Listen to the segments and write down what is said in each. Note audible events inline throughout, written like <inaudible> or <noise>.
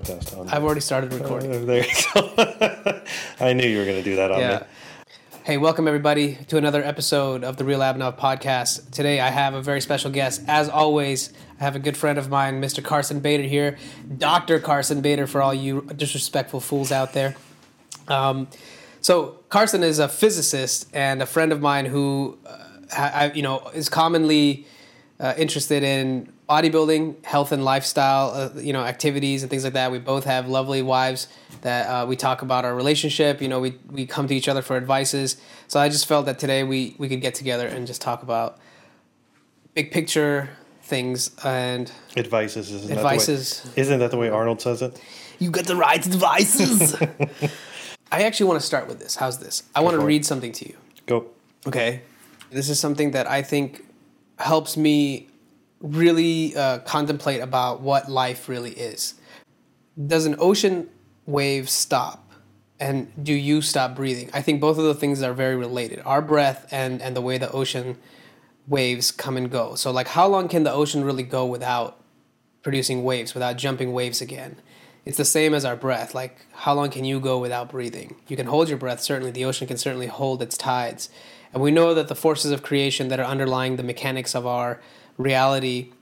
podcast on. I've already started recording. Uh, <laughs> there you go. <laughs> I knew you were going to do that on yeah. me. Hey, welcome everybody to another episode of the Real Abhinav podcast. Today I have a very special guest. As always, I have a good friend of mine, Mr. Karson Bader here. Dr. Karson Bader for all you disrespectful fools out there. Um, so Karson is a physicist and a friend of mine who, uh, I, you know, is commonly uh, interested in bodybuilding, health and lifestyle, uh, you know, activities and things like that. We both have lovely wives that uh, we talk about our relationship. You know, we we come to each other for advices. So I just felt that today we we could get together and just talk about big picture things and Advices isn't Advices. That the way, isn't that the way Arnold says it? You got the right advices. <laughs> I actually want to start with this. How's this? I want to for it. read something to you. Go. Okay. This is something that I think helps me really uh, contemplate about what life really is. Does an ocean wave stop? And do you stop breathing? I think both of the things are very related. Our breath and, and the way the ocean waves come and go. So, like, how long can the ocean really go without producing waves, without jumping waves again? It's the same as our breath. Like, how long can you go without breathing? You can hold your breath, certainly. The ocean can certainly hold its tides. And we know that the forces of creation that are underlying the mechanics of our reality,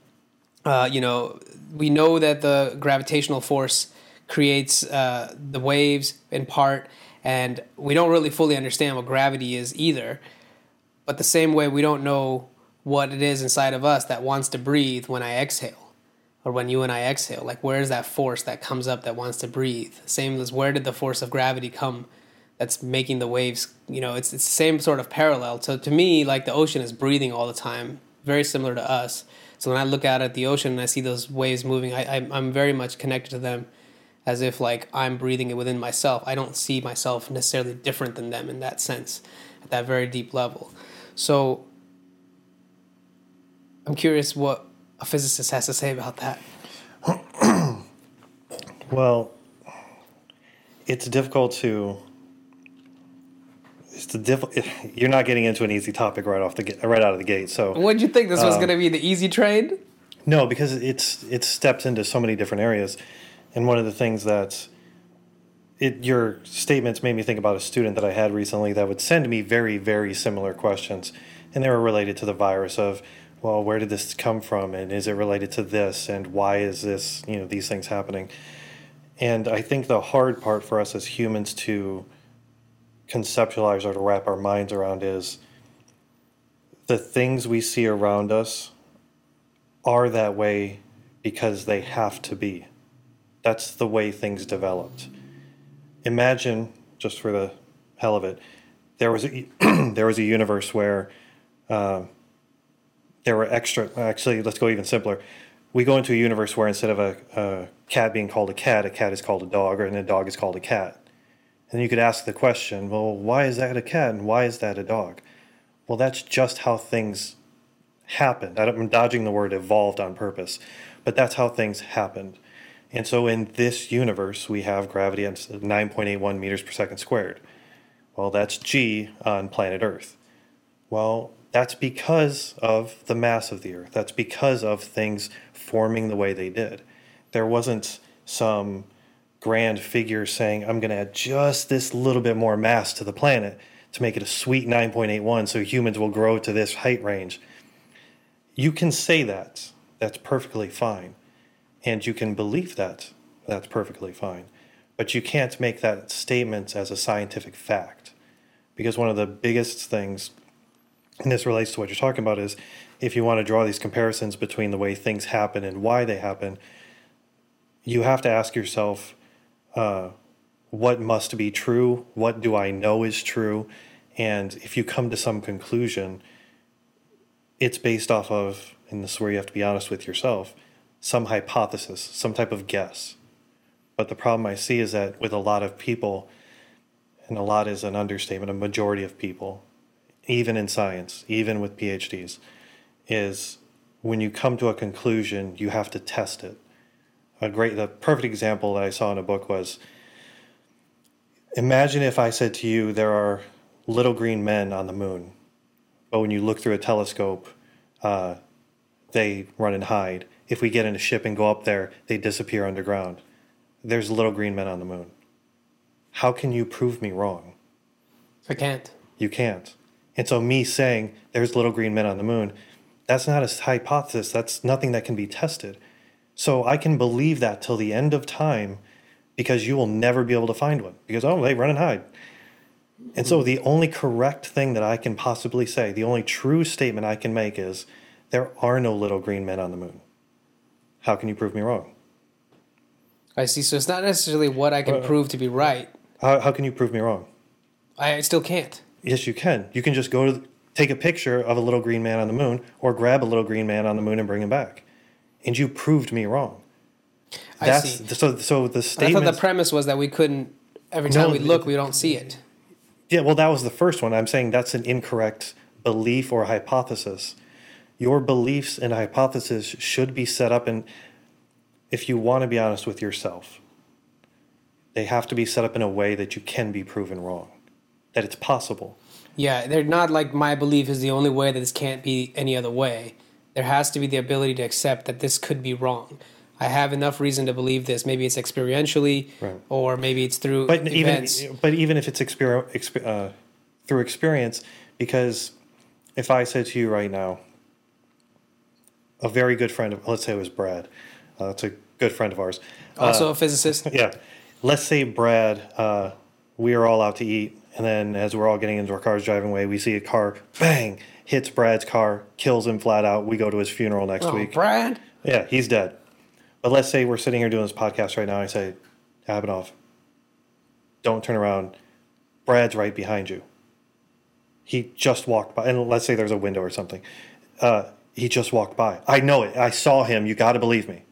uh, you know, we know that the gravitational force creates uh, the waves in part, and we don't really fully understand what gravity is either. But the same way, we don't know what it is inside of us that wants to breathe when I exhale or when you and I exhale. Like, where is that force that comes up that wants to breathe? Same as where did the force of gravity come that's making the waves? You know, it's, it's the same sort of parallel. So, to me, like the ocean is breathing all the time, very similar to us. So, when I look out at the ocean and I see those waves moving, I, I, I'm very much connected to them as if like I'm breathing it within myself. I don't see myself necessarily different than them in that sense, at that very deep level. So I'm curious what a physicist has to say about that. Well, it's difficult to. It's the diff- <laughs> You're not getting into an easy topic right off the ga- right out of the gate. So What did you think this was um, going to be the easy trade? No, because it's it steps into so many different areas, and one of the things that it your statements made me think about a student that I had recently that would send me very very similar questions, and they were related to the virus of, well, where did this come from, and is it related to this, and why is this you know these things happening, and I think the hard part for us as humans to conceptualize or to wrap our minds around is the things we see around us are that way because they have to be. That's the way things developed. Imagine, just for the hell of it, there was a <clears throat> there was a universe where uh, there were extra. Actually, let's go even simpler. We go into a universe where instead of a, a cat being called a cat, a cat is called a dog, or and a dog is called a cat. And you could ask the question, well, why is that a cat and why is that a dog? Well, that's just how things happened. I'm dodging the word evolved on purpose, but that's how things happened. And so in this universe, we have gravity at 9.81 meters per second squared. Well, that's g on planet Earth. Well, that's because of the mass of the Earth. That's because of things forming the way they did. There wasn't some grand figure saying, I'm going to add just this little bit more mass to the planet to make it a sweet 9.81 so humans will grow to this height range. You can say that. That's perfectly fine. And you can believe that. That's perfectly fine. But you can't make that statement as a scientific fact. Because one of the biggest things, and this relates to what you're talking about, is if you want to draw these comparisons between the way things happen and why they happen, you have to ask yourself uh, what must be true? What do I know is true? And if you come to some conclusion, it's based off of, and this is where you have to be honest with yourself, some hypothesis, some type of guess. But the problem I see is that with a lot of people, and a lot is an understatement, a majority of people, even in science, even with PhDs, is when you come to a conclusion, you have to test it. A great, the perfect example that I saw in a book was imagine if I said to you, there are little green men on the moon, but when you look through a telescope, uh, they run and hide. If we get in a ship and go up there, they disappear underground. there's little green men on the moon. How can you prove me wrong? I can't. You can't. And so, me saying there's little green men on the moon, that's not a hypothesis. That's nothing that can be tested. So, I can believe that till the end of time because you will never be able to find one because, oh, they run and hide. And so, the only correct thing that I can possibly say, the only true statement I can make is there are no little green men on the moon. How can you prove me wrong? I see. So it's not necessarily what I can Uh, prove to be right. How, how can you prove me wrong? I still can't. Yes, you can. You can just go to take a picture of a little green man on the moon or grab a little green man on the moon and bring him back. And you proved me wrong. I That's see. so so the statement. I thought the premise was that we couldn't. Every time No, we look, it- we don't see it. Yeah, well that was the first one. I'm saying that's an incorrect belief or hypothesis. Your beliefs and hypotheses should be set up and if you want to be honest with yourself, they have to be set up in a way that you can be proven wrong. That it's possible. Yeah, they're not like my belief is the only way that this can't be any other way. There has to be the ability to accept that this could be wrong. I have enough reason to believe this. Maybe it's experientially, Right. or maybe it's through but events. even but even if it's exper- exp- uh, through experience because if i said to you right now a very good friend of let's say it was brad uh, that's a good friend of ours also uh, a physicist. <laughs> yeah let's say brad uh, we are all out to eat and then as we're all getting into our cars driving away we see a car bang hits brad's car kills him flat out we go to his funeral next Oh, week Brad. yeah, he's dead. But let's say we're sitting here doing this podcast right now. I say, Abhinav, don't turn around. Brad's right behind you. He just walked by, and let's say there's a window or something. Uh, he just walked by. I know it. I saw him. You got to believe me.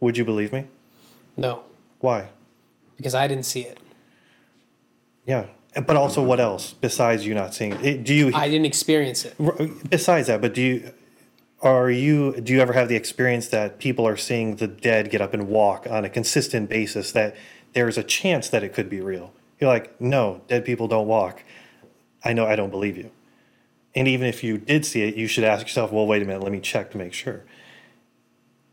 Would you believe me? No, Why? because I didn't see it. Yeah. But also, what else besides you not seeing it? Do you? I didn't experience it. besides that, but do you? Are you? Do you ever have the experience that people are seeing the dead get up and walk on a consistent basis? That there's a chance that it could be real. You're like, no, dead people don't walk. I know. I don't believe you. And even if you did see it, you should ask yourself, well, wait a minute, let me check to make sure.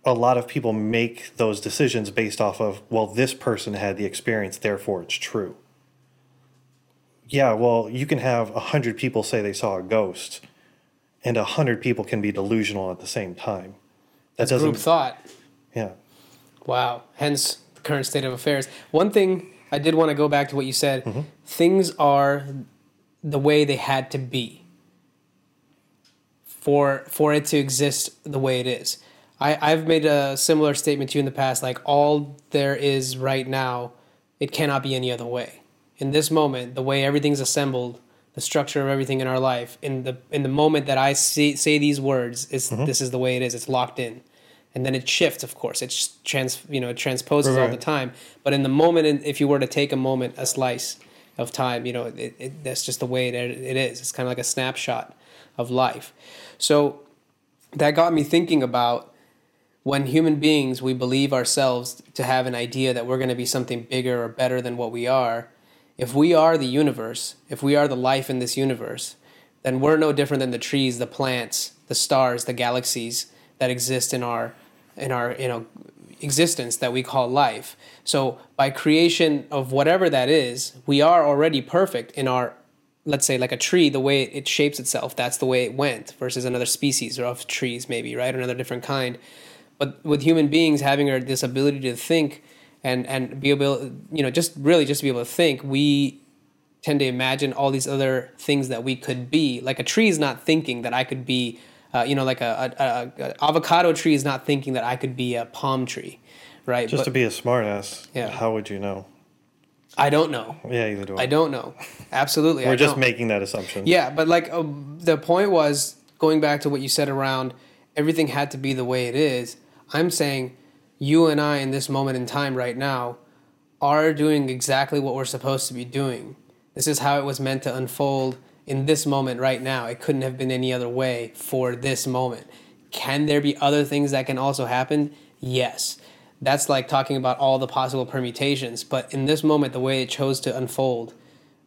A lot of people make those decisions based off of, well, this person had the experience, therefore it's true. Yeah, well, you can have a hundred people say they saw a ghost, and a hundred people can be delusional at the same time. That Group doesn't. Group thought. Yeah. Wow. Hence the current state of affairs. One thing I did want to go back to what you said. Mm-hmm. Things are the way they had to be for for it to exist the way it is. I, I've made a similar statement to you in the past, like all there is right now, it cannot be any other way. In this moment, the way everything's assembled, the structure of everything in our life, in the in the moment that I see, say these words, is Mm-hmm. this is the way it is. It's locked in, and then it shifts. Of course, it's trans you know it transposes all the time. But in the moment, if you were to take a moment, a slice of time, you know, it, it, that's just the way it, it is. It's kind of like a snapshot of life. So that got me thinking about when human beings we believe ourselves to have an idea that we're going to be something bigger or better than what we are if we are the universe if we are the life in this universe then we're no different than the trees the plants the stars the galaxies that exist in our in our you know existence that we call life. So by creation of whatever that is we are already perfect in our let's say like a tree the way it shapes itself that's the way it went versus another species of trees maybe right? Another different kind. But with human beings having this ability to think and and be able you know just really just to be able to think we tend to imagine all these other things that we could be like a tree is not thinking that i could be uh, you know like a, a, a, avocado tree is not thinking that i could be a palm tree right Just But to be a smartass, Yeah. how would you know? i don't know Yeah, either do I. i don't know absolutely We're I just don't. making that assumption. Yeah, but like uh, the point was going back to what you said around everything had to be the way it is. I'm saying you and I in this moment in time right now are doing exactly what we're supposed to be doing. This is how it was meant to unfold in this moment right now. It couldn't have been any other way for this moment. Can there be other things that can also happen? Yes. That's like talking about all the possible permutations, but in this moment the way it chose to unfold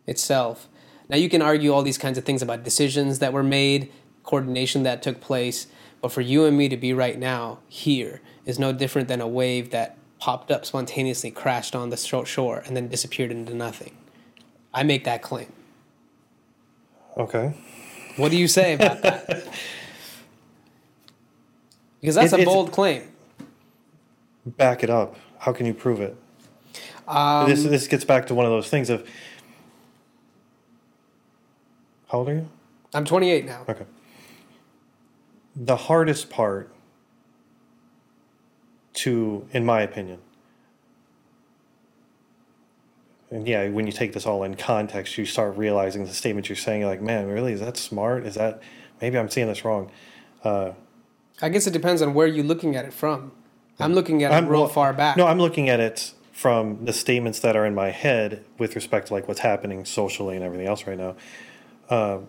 itself. Now you can argue all these kinds of things about decisions that were made, coordination that took place, but for you and me to be right now here is no different than a wave that popped up spontaneously, crashed on the shore, and then disappeared into nothing. I make that claim. Okay. What do you say about that? <laughs> Because that's It- a bold claim. Back it up. How can you prove it? Um, this this gets back to one of those things of how old are you? I'm 28 now. Okay. The hardest part to, in my opinion, and yeah, when you take this all in context, you start realizing the statements you're saying, like, man, really, is that smart? Is that, maybe I'm seeing this wrong. Uh, I guess it depends on where you're looking at it from. I'm looking at it real well, far back. No, I'm looking at it from the statements that are in my head with respect to like what's happening socially and everything else right now. Um,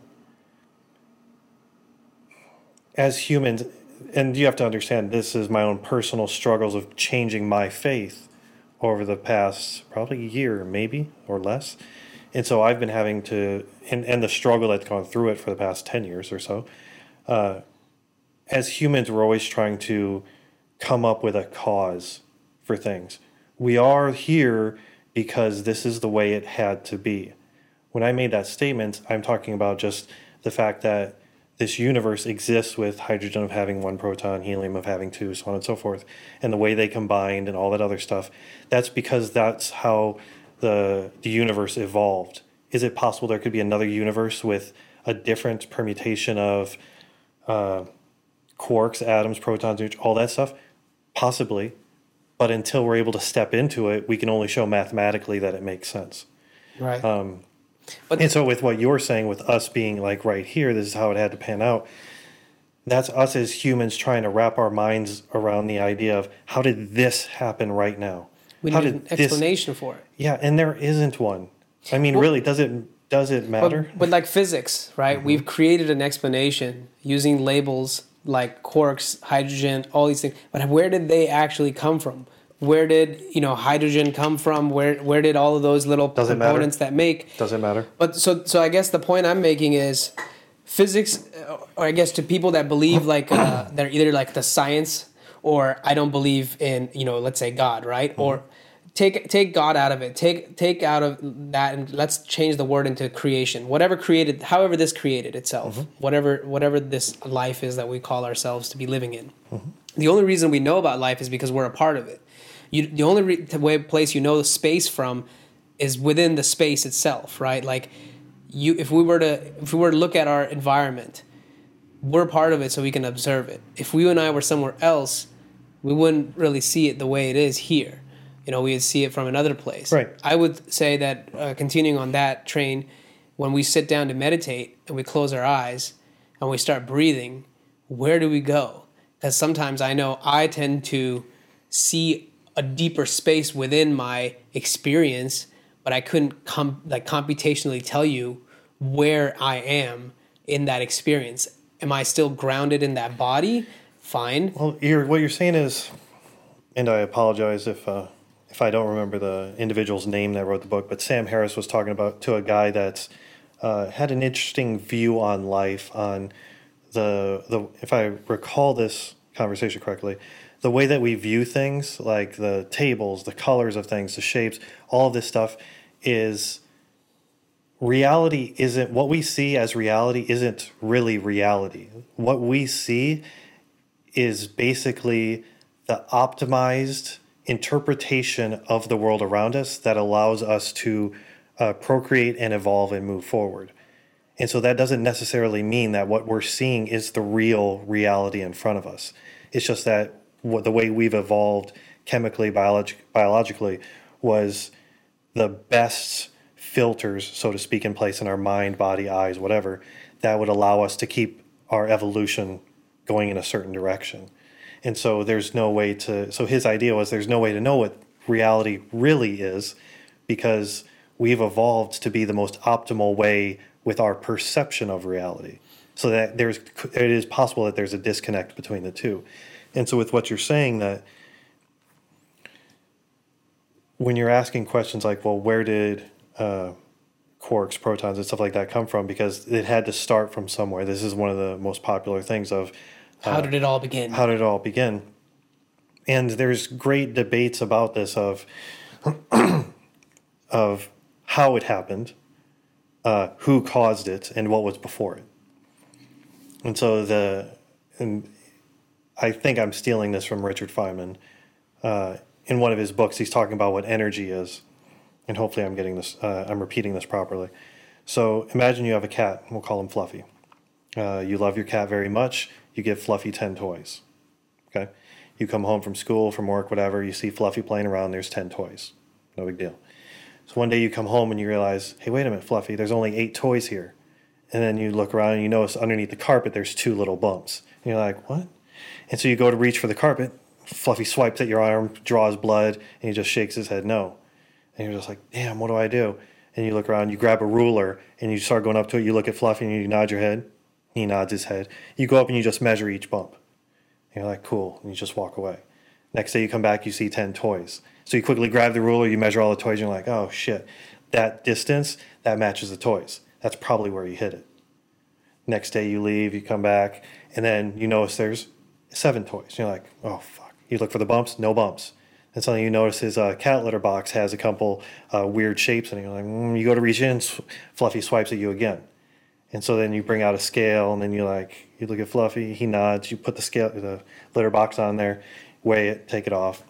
as humans, and you have to understand, this is my own personal struggles of changing my faith over the past probably year, maybe or less. And so I've been having to, and, and the struggle that's gone through it for the past 10 years or so. Uh, as humans, we're always trying to come up with a cause for things. We are here because this is the way it had to be. When I made that statement, I'm talking about just the fact that this universe exists with hydrogen of having one proton, helium of having two, so on and so forth, and the way they combined and all that other stuff. That's because that's how the the universe evolved. Is it possible there could be another universe with a different permutation of uh, quarks, atoms, protons, all that stuff? Possibly. But until we're able to step into it, we can only show mathematically that it makes sense. right. Um, But- and so, with what you're saying, with us being like right here, this is how it had to pan out. That's us as humans trying to wrap our minds around the idea of how did this happen right now? we how need an explanation for it. Yeah, and there isn't one. I mean, Well- really, does it does it matter? But, but like physics, right? Mm-hmm. We've created an explanation using labels like quarks, hydrogen, all these things. But where did they actually come from? Where did you know hydrogen come from? Where where did all of those little Does it matter? components that make? doesn't matter? But so so I guess the point I'm making is physics, uh, or I guess to people that believe like uh, <clears throat> they're either like the science or I don't believe in you know let's say God, right? Or take take God out of it. Take take out of that and let's change the word into creation. Whatever created, however this created itself, whatever whatever this life is that we call ourselves to be living in. The only reason we know about life is because we're a part of it. You, the only re- the way place you know the space from is within the space itself, right? Like you, if we were to if we were to look at our environment, we're part of it, so we can observe it. If we and I were somewhere else, we wouldn't really see it the way it is here. You know, we'd see it from another place. Right. I would say that uh, continuing on that train, when we sit down to meditate and we close our eyes and we start breathing, where do we go? Because sometimes I know I tend to see a deeper space within my experience, but I couldn't com- like computationally tell you where I am in that experience. Am I still grounded in that body? Fine. Well, you're, what you're saying is, and I apologize if uh, if I don't remember the individual's name that wrote the book, but Sam Harris was talking about to a guy that's uh, had an interesting view on life, on the the if I recall this conversation correctly, the way that we view things, like the tables, the colors of things, the shapes, all of this stuff, is reality isn't what we see as reality isn't really reality. What we see is basically the optimized interpretation of the world around us that allows us to uh, procreate and evolve and move forward. And so that doesn't necessarily mean that what we're seeing is the real reality in front of us. It's just that what, the way we've evolved chemically, biolog- biologically, was the best filters, so to speak, in place in our mind, body, eyes, whatever, that would allow us to keep our evolution going in a certain direction. And so there's no way to, so his idea was there's no way to know what reality really is because we've evolved to be the most optimal way with our perception of reality. So that there's, it is possible that there's a disconnect between the two. And so with what you're saying that when you're asking questions like, well, where did uh, quarks, protons, and stuff like that come from? Because it had to start from somewhere. This is one of the most popular things of How did it all begin? how did it all begin? and there's great debates about this of <clears throat> of how it happened, uh, who caused it, and what was before it. And so the and I think I'm stealing this from Richard Feynman. Uh, in one of his books, he's talking about what energy is, and hopefully, I'm getting this. Uh, I'm repeating this properly. So imagine you have a cat. We'll call him Fluffy. Uh, you love your cat very much. You give Fluffy ten toys. Okay. You come home from school, from work, whatever. You see Fluffy playing around. There's ten toys. No big deal. So one day you come home and you realize, hey, wait a minute, Fluffy. There's only eight toys here. And then you look around and you notice underneath the carpet there's two little bumps. And you're like, what? And so you go to reach for the carpet. Fluffy swipes at your arm, draws blood, and he just shakes his head no. And you're just like, damn, what do I do? And you look around, you grab a ruler, and you start going up to it. You look at Fluffy and you nod your head. He nods his head. You go up and you just measure each bump. And you're like, cool. And you just walk away. Next day you come back, you see 10 toys. So you quickly grab the ruler, you measure all the toys, and you're like, oh shit, that distance, that matches the toys. That's probably where you hit it. Next day you leave, you come back, and then you notice there's seven toys. You're like, oh fuck. You look for the bumps, no bumps. And suddenly you notice his uh, cat litter box has a couple uh, weird shapes, and you're like, mm, you go to reach in, Fluffy swipes at you again. And so then you bring out a scale, and then you like, you look at Fluffy, he nods, you put the scale, the litter box on there, weigh it, take it off.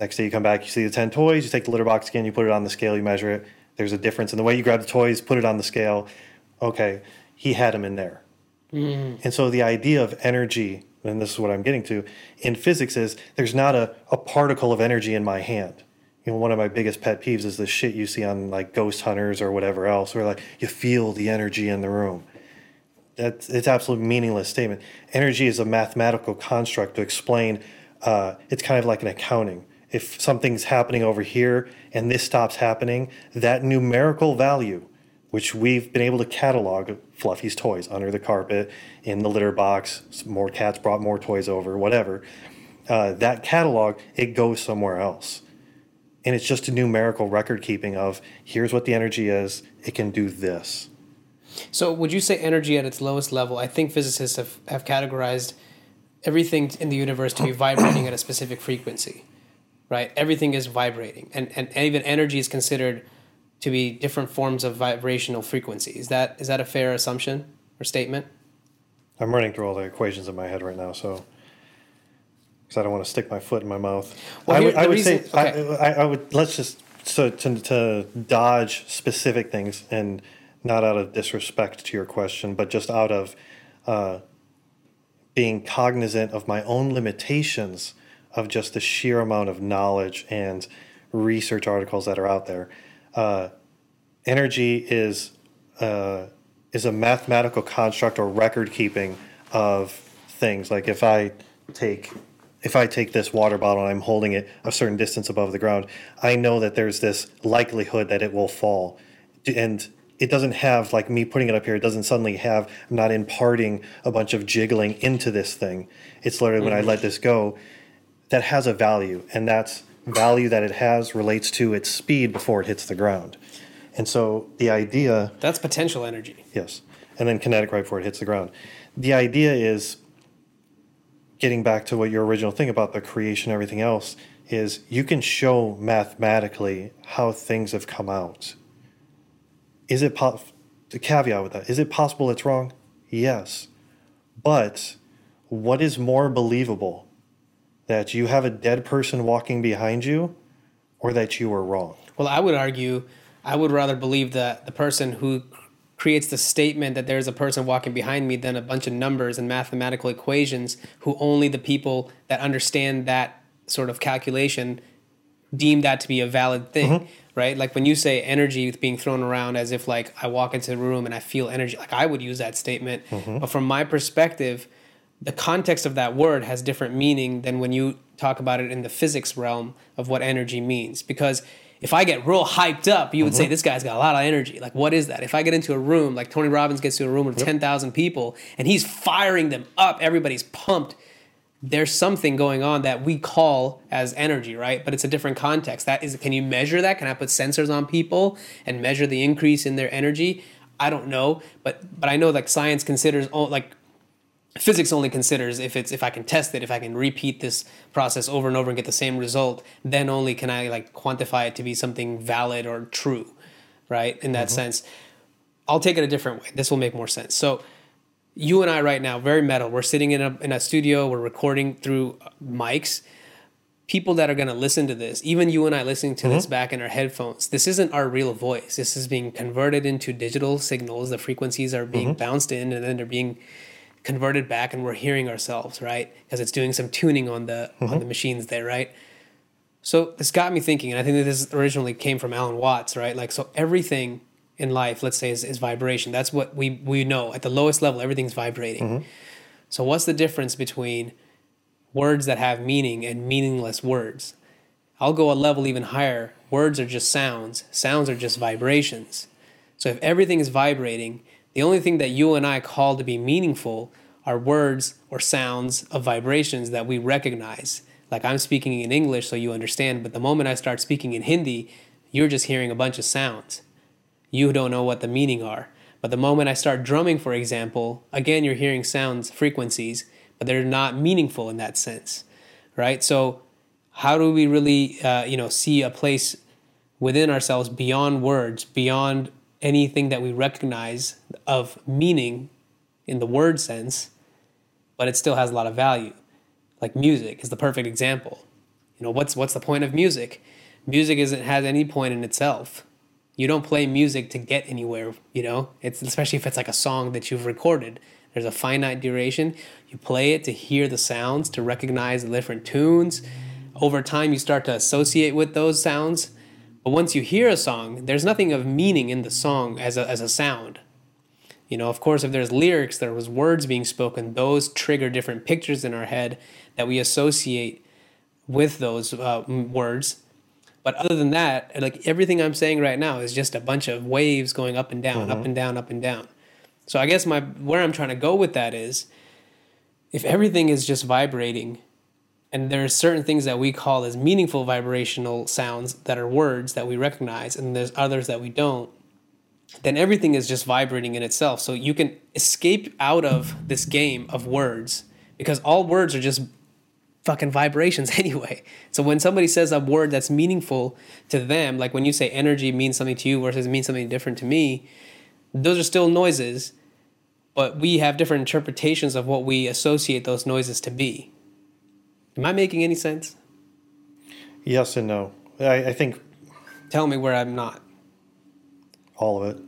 Next day you come back, you see the 10 toys, you take the litter box again, you put it on the scale, you measure it. There's a difference in the way you grab the toys, put it on the scale. Okay, he had them in there. Mm. And so the idea of energy and this is what I'm getting to, in physics is there's not a, a particle of energy in my hand. You know, one of my biggest pet peeves is the shit you see on like ghost hunters or whatever else, where like you feel the energy in the room. That's it's absolutely meaningless statement. Energy is a mathematical construct to explain. Uh, it's kind of like an accounting. If something's happening over here and this stops happening, that numerical value which we've been able to catalog Fluffy's toys under the carpet, in the litter box. More cats brought more toys over, whatever. Uh, that catalog, it goes somewhere else. And it's just a numerical record keeping of here's what the energy is, it can do this. So, would you say energy at its lowest level? I think physicists have, have categorized everything in the universe to be vibrating at a specific frequency, right? Everything is vibrating. And, and even energy is considered to be different forms of vibrational frequency. Is that is that a fair assumption or statement? I'm running through all the equations in my head right now, so because I don't want to stick my foot in my mouth. Well, I, would, I would reason, say okay. I, I, would let's just so to, to dodge specific things and not out of disrespect to your question, but just out of uh, being cognizant of my own limitations of just the sheer amount of knowledge and research articles that are out there uh, energy is uh, is a mathematical construct or record keeping of things. Like if I take if I take this water bottle and I'm holding it a certain distance above the ground, I know that there's this likelihood that it will fall, and it doesn't have like me putting it up here. It doesn't suddenly have. I'm not imparting a bunch of jiggling into this thing. It's literally when I let this go, that has a value, and that's value that it has relates to its speed before it hits the ground. And so the idea that's potential energy. Yes. And then kinetic right before it hits the ground. The idea is getting back to what your original thing about the creation everything else is you can show mathematically how things have come out. Is it po- the caveat with that? Is it possible it's wrong? Yes. But what is more believable that you have a dead person walking behind you or that you were wrong? Well, I would argue, I would rather believe that the person who creates the statement that there's a person walking behind me than a bunch of numbers and mathematical equations who only the people that understand that sort of calculation deem that to be a valid thing. Mm-hmm. Right, like when you say energy being thrown around as if like I walk into the room and I feel energy, like I would use that statement. Mm-hmm. But from my perspective, the context of that word has different meaning than when you talk about it in the physics realm of what energy means. Because if I get real hyped up, you would mm-hmm. say this guy's got a lot of energy. Like, what is that? If I get into a room, like Tony Robbins gets to a room with yep. 10,000 people and he's firing them up, everybody's pumped. There's something going on that we call as energy, right? But it's a different context. That is, can you measure that? Can I put sensors on people and measure the increase in their energy? I don't know, but but I know like science considers all, like physics only considers if it's if I can test it, if I can repeat this process over and over and get the same result, then only can I like quantify it to be something valid or true, right? In that mm-hmm. sense, I'll take it a different way. This will make more sense. So, you and I right now, very metal. We're sitting in a in a studio. We're recording through uh, mics. People that are going to listen to this, even you and I listening to this mm-hmm. back in our headphones, this isn't our real voice. This is being converted into digital signals. The frequencies are being mm-hmm. bounced in, and then they're being converted back and we're hearing ourselves right? Because it's doing some tuning on the on mm-hmm. the machines there right? So this got me thinking and i think that this originally came from alan watts right? Like so everything in life let's say is, is vibration. That's what we we know. At the lowest level everything's vibrating. Mm-hmm. So what's the difference between words that have meaning and meaningless words? I'll go a level even higher. Words are just sounds. Sounds are just vibrations. So if everything is vibrating, the only thing that you and I call to be meaningful are words or sounds of vibrations that we recognize. Like I'm speaking in English so you understand, but the moment I start speaking in Hindi, you're just hearing a bunch of sounds. You don't know what the meaning are. But the moment I start drumming, for example, again, you're hearing sounds, frequencies, but they're not meaningful in that sense, right? So, how do we really, uh, you know, see a place within ourselves beyond words, beyond anything that we recognize of meaning in the word sense, but it still has a lot of value. Like music is the perfect example. You know, what's what's the point of music? Music isn't has any point in itself. You don't play music to get anywhere, you know? It's especially if it's like a song that you've recorded. There's a finite duration. You play it to hear the sounds, to recognize the different tunes. Over time you start to associate with those sounds but once you hear a song, there's nothing of meaning in the song as a, as a sound. You know, of course, if there's lyrics, there was words being spoken, those trigger different pictures in our head that we associate with those uh, words. But other than that, like everything I'm saying right now is just a bunch of waves going up and down, up and down, up and down. So I guess my where I'm trying to go with that is if everything is just vibrating and there are certain things that we call as meaningful vibrational sounds that are words that we recognize and there's others that we don't. Then everything is just vibrating in itself. So you can escape out of this game of words because all words are just fucking vibrations <laughs> anyway. So when somebody says a word that's meaningful to them like when you say energy means something to you versus means something different to me those are still noises but we have different interpretations of what we associate those noises to be Am I making any sense? Yes and no. I, I think Tell me where I'm not. all of it.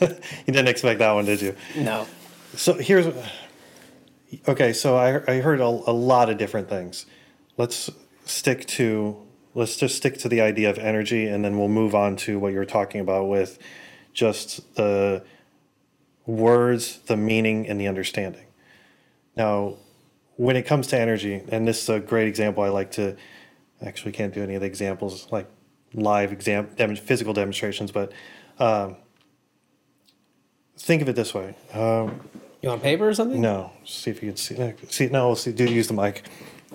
<laughs> you didn't expect that one, did you? No. So here's okay. So I I heard a, a lot of different things. Let's stick to let's just stick to the idea of energy, and then we'll move on to what you're talking about with just the words, the meaning, and the understanding. Now, when it comes to energy, and this is a great example, I like to actually can't do any of the examples like live exam dem- physical demonstrations, but um, think of it this way. Um, You want paper or something? no, see if you can see. See, no, we'll see. Do you use the mic.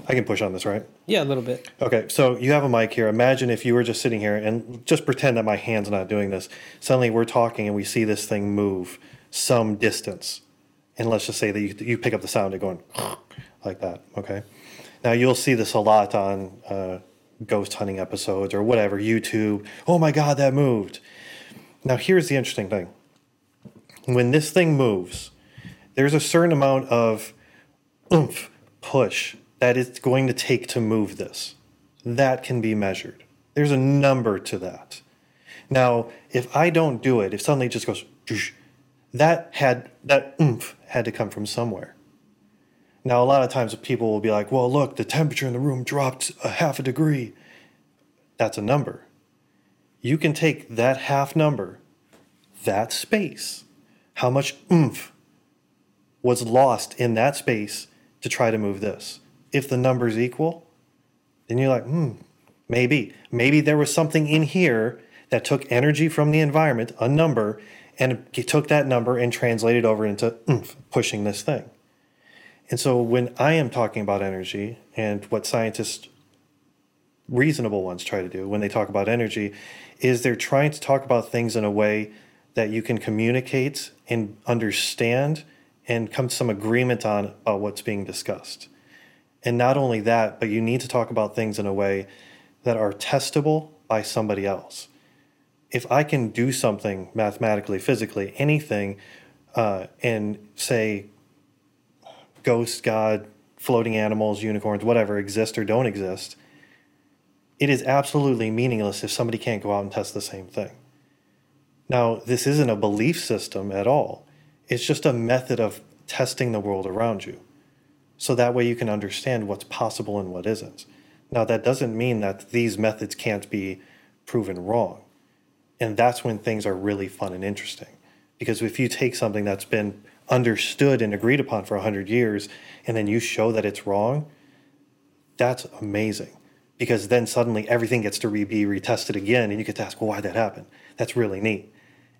I can push on this, right? Yeah, a little bit. Okay, so you have a mic here. Imagine if you were just sitting here and just pretend that my hand's not doing this. Suddenly we're talking and we see this thing move some distance. And let's just say that you, you pick up the sound of going like that, okay? Now you'll see this a lot on uh, ghost hunting episodes or whatever, YouTube. Oh my God, that moved. Now here's the interesting thing when this thing moves, there's a certain amount of oomph, push that it's going to take to move this. That can be measured. There's a number to that. Now, if I don't do it, if suddenly it just goes, that had that oomph had to come from somewhere. Now, a lot of times people will be like, "Well, look, the temperature in the room dropped a half a degree." That's a number. You can take that half number, that space, how much oomph was lost in that space to try to move this. If the number's equal, then you're like, hmm, maybe. Maybe there was something in here that took energy from the environment, a number, and took that number and translated over into oomph, pushing this thing. And so when I am talking about energy and what scientists, reasonable ones, try to do when they talk about energy, is they're trying to talk about things in a way that you can communicate and understand and come to some agreement on about what's being discussed. And not only that, but you need to talk about things in a way that are testable by somebody else. If I can do something mathematically, physically, anything, uh, and say ghost, God, floating animals, unicorns, whatever exist or don't exist, it is absolutely meaningless if somebody can't go out and test the same thing. Now, this isn't a belief system at all. It's just a method of testing the world around you. So that way you can understand what's possible and what isn't. Now, that doesn't mean that these methods can't be proven wrong. And that's when things are really fun and interesting. Because if you take something that's been understood and agreed upon for 100 years and then you show that it's wrong, that's amazing. Because then suddenly everything gets to re- be retested again and you get to ask, well, why'd that happen? That's really neat.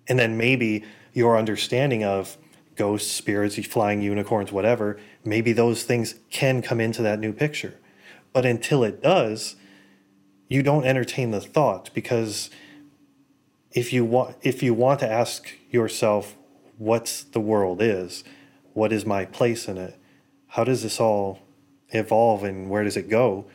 And then maybe your understanding of ghosts, spirits, flying unicorns, whatever, maybe those things can come into that new picture. But until it does, you don't entertain the thought because if you want if you want to ask yourself what the world is, what is my place in it, how does this all evolve and where does it go?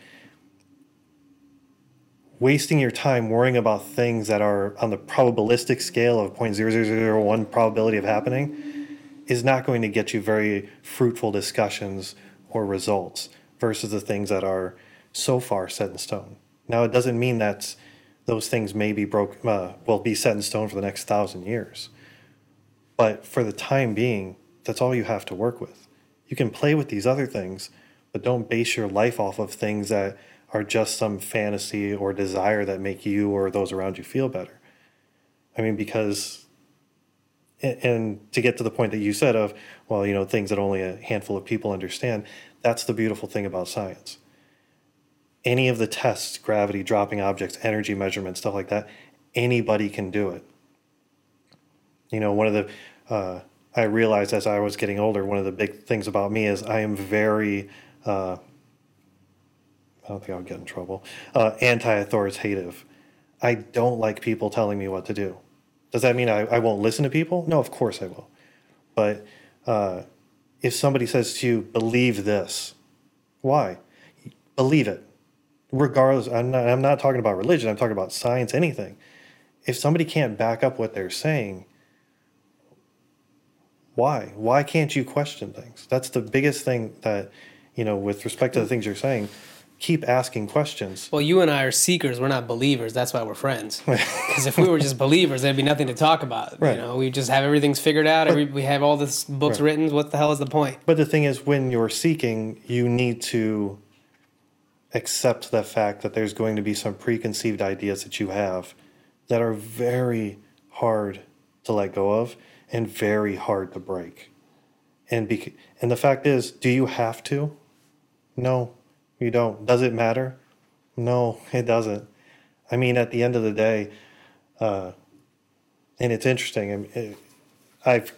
wasting your time worrying about things that are on the probabilistic scale of 0.0001 probability of happening is not going to get you very fruitful discussions or results versus the things that are so far set in stone. Now, it doesn't mean that those things may be broke, uh, will be set in stone for the next thousand years. But for the time being, that's all you have to work with. You can play with these other things, but don't base your life off of things that are just some fantasy or desire that make you or those around you feel better. I mean, because, and to get to the point that you said of, well, you know, things that only a handful of people understand, that's the beautiful thing about science. Any of the tests, gravity, dropping objects, energy measurements, stuff like that, anybody can do it. You know, one of the, uh, I realized as I was getting older, one of the big things about me is I am very, uh, I don't think I'll get in trouble. Uh, anti-authoritative. I don't like people telling me what to do. Does that mean I, I won't listen to people? No, of course I will. But uh, if somebody says to you, believe this, why? Believe it. Regardless, I'm not, I'm not talking about religion, I'm talking about science, anything. If somebody can't back up what they're saying, why? Why can't you question things? That's the biggest thing that, you know, with respect to the things you're saying keep asking questions. Well, you and I are seekers. We're not believers. That's why we're friends. <laughs> Because if we were just believers, there'd be nothing to talk about. Right. You know, we just have everything's figured out. Every, we have all this books Right. written. What the hell is the point? But the thing is, when you're seeking, you need to accept the fact that there's going to be some preconceived ideas that you have that are very hard to let go of and very hard to break. And bec- and the fact is, do you have to? No, you don't. Does it matter? No, it doesn't. I mean, at the end of the day, uh, and it's interesting. I've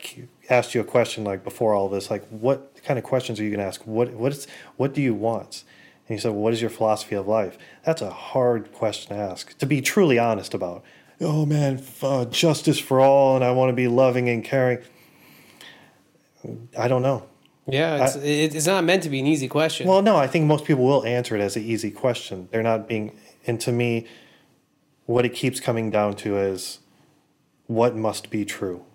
asked you a question like before all this, like what kind of questions are you going to ask? What what is what do you want? And you said, well, what is your philosophy of life? That's a hard question to ask. To be truly honest about. Oh man, uh, justice for all, and I want to be loving and caring. I don't know. Yeah, it's, it, it's not meant to be an easy question. Well, no, I think most people will answer it as an easy question. They're not being, and to me, what it keeps coming down to is what must be true.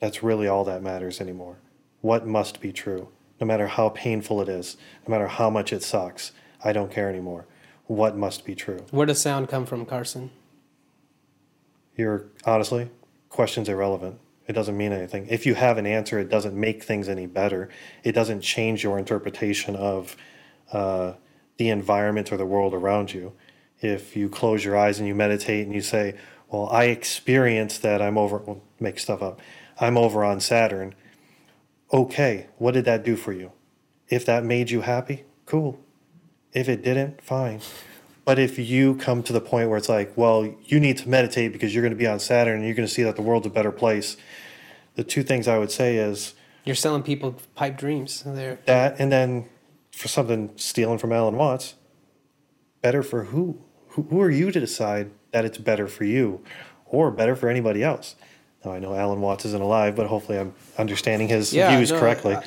That's really all that matters anymore. What must be true, no matter how painful it is, no matter how much it sucks. I don't care anymore. What must be true? Where does sound come from, Karson? You're honestly, question's irrelevant. It doesn't mean anything. If you have an answer, it doesn't make things any better. It doesn't change your interpretation of uh, the environment or the world around you. If you close your eyes and you meditate and you say, Well, I experienced that I'm over, well, make stuff up, I'm over on Saturn. Okay, what did that do for you? If that made you happy, cool. If it didn't, fine. But if you come to the point where it's like, well, you need to meditate because you're going to be on Saturn and you're going to see that the world's a better place, the two things I would say is You're selling people pipe dreams. They're, that, and then for something stealing from Alan Watts, better for who? Who, who are you to decide that it's better for you or better for anybody else? Now, I know Alan Watts isn't alive, but hopefully I'm understanding his Yeah, views no, correctly. I-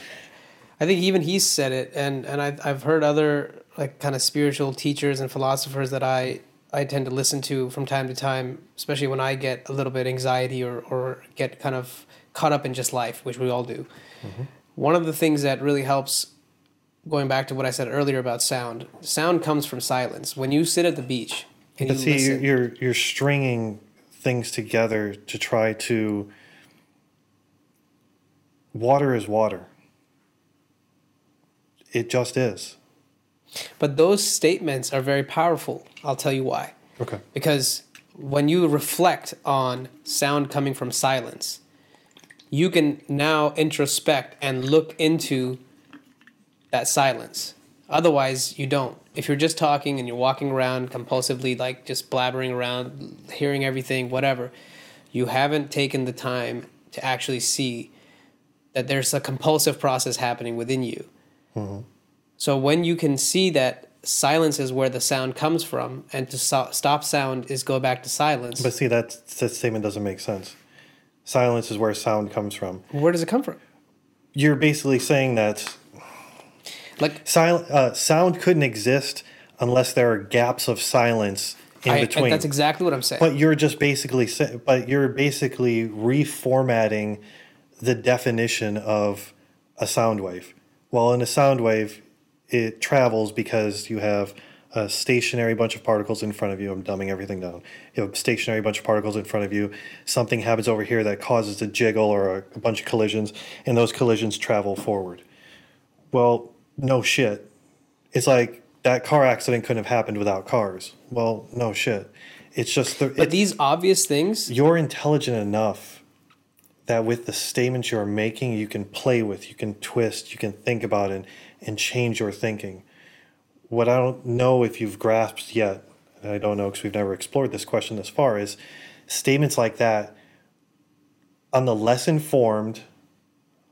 I think even he said it, and and I, I've heard other like kind of spiritual teachers and philosophers that I I tend to listen to from time to time, especially when I get a little bit anxiety or or get kind of caught up in just life, which we all do. Mm-hmm. One of the things that really helps, going back to what I said earlier about sound, sound comes from silence. When you sit at the beach and but you see, listen, you're you're stringing things together to try to. Water is water. It just is. But those statements are very powerful. I'll tell you why. Okay. because when you reflect on sound coming from silence, you can now introspect and look into that silence. Otherwise, you don't. If you're just talking and you're walking around compulsively, like just blabbering around, hearing everything, whatever, you haven't taken the time to actually see that there's a compulsive process happening within you. Mm-hmm. So when you can see that silence is where the sound comes from, and to so- stop sound is go back to silence. But see, that that statement doesn't make sense. Silence is where sound comes from. where does it come from? You're basically saying that Like sil- uh, sound couldn't exist unless there are gaps of silence in I, between. that's exactly what I'm saying. But you're just basically sa- but you're basically reformatting the definition of a sound wave. Well, in a sound wave, it travels because you have a stationary bunch of particles in front of you. I'm dumbing everything down. You have a stationary bunch of particles in front of you. Something happens over here that causes a jiggle or a, a bunch of collisions, and those collisions travel forward. Well, no shit. It's like that car accident couldn't have happened without cars. Well, no shit. It's just the, but it- these obvious things, you're intelligent enough that with the statements you're making, you can play with, you can twist, you can think about it, and change your thinking. What I don't know if you've grasped yet, and I don't know because we've never explored this question this far, is statements like that on the less informed,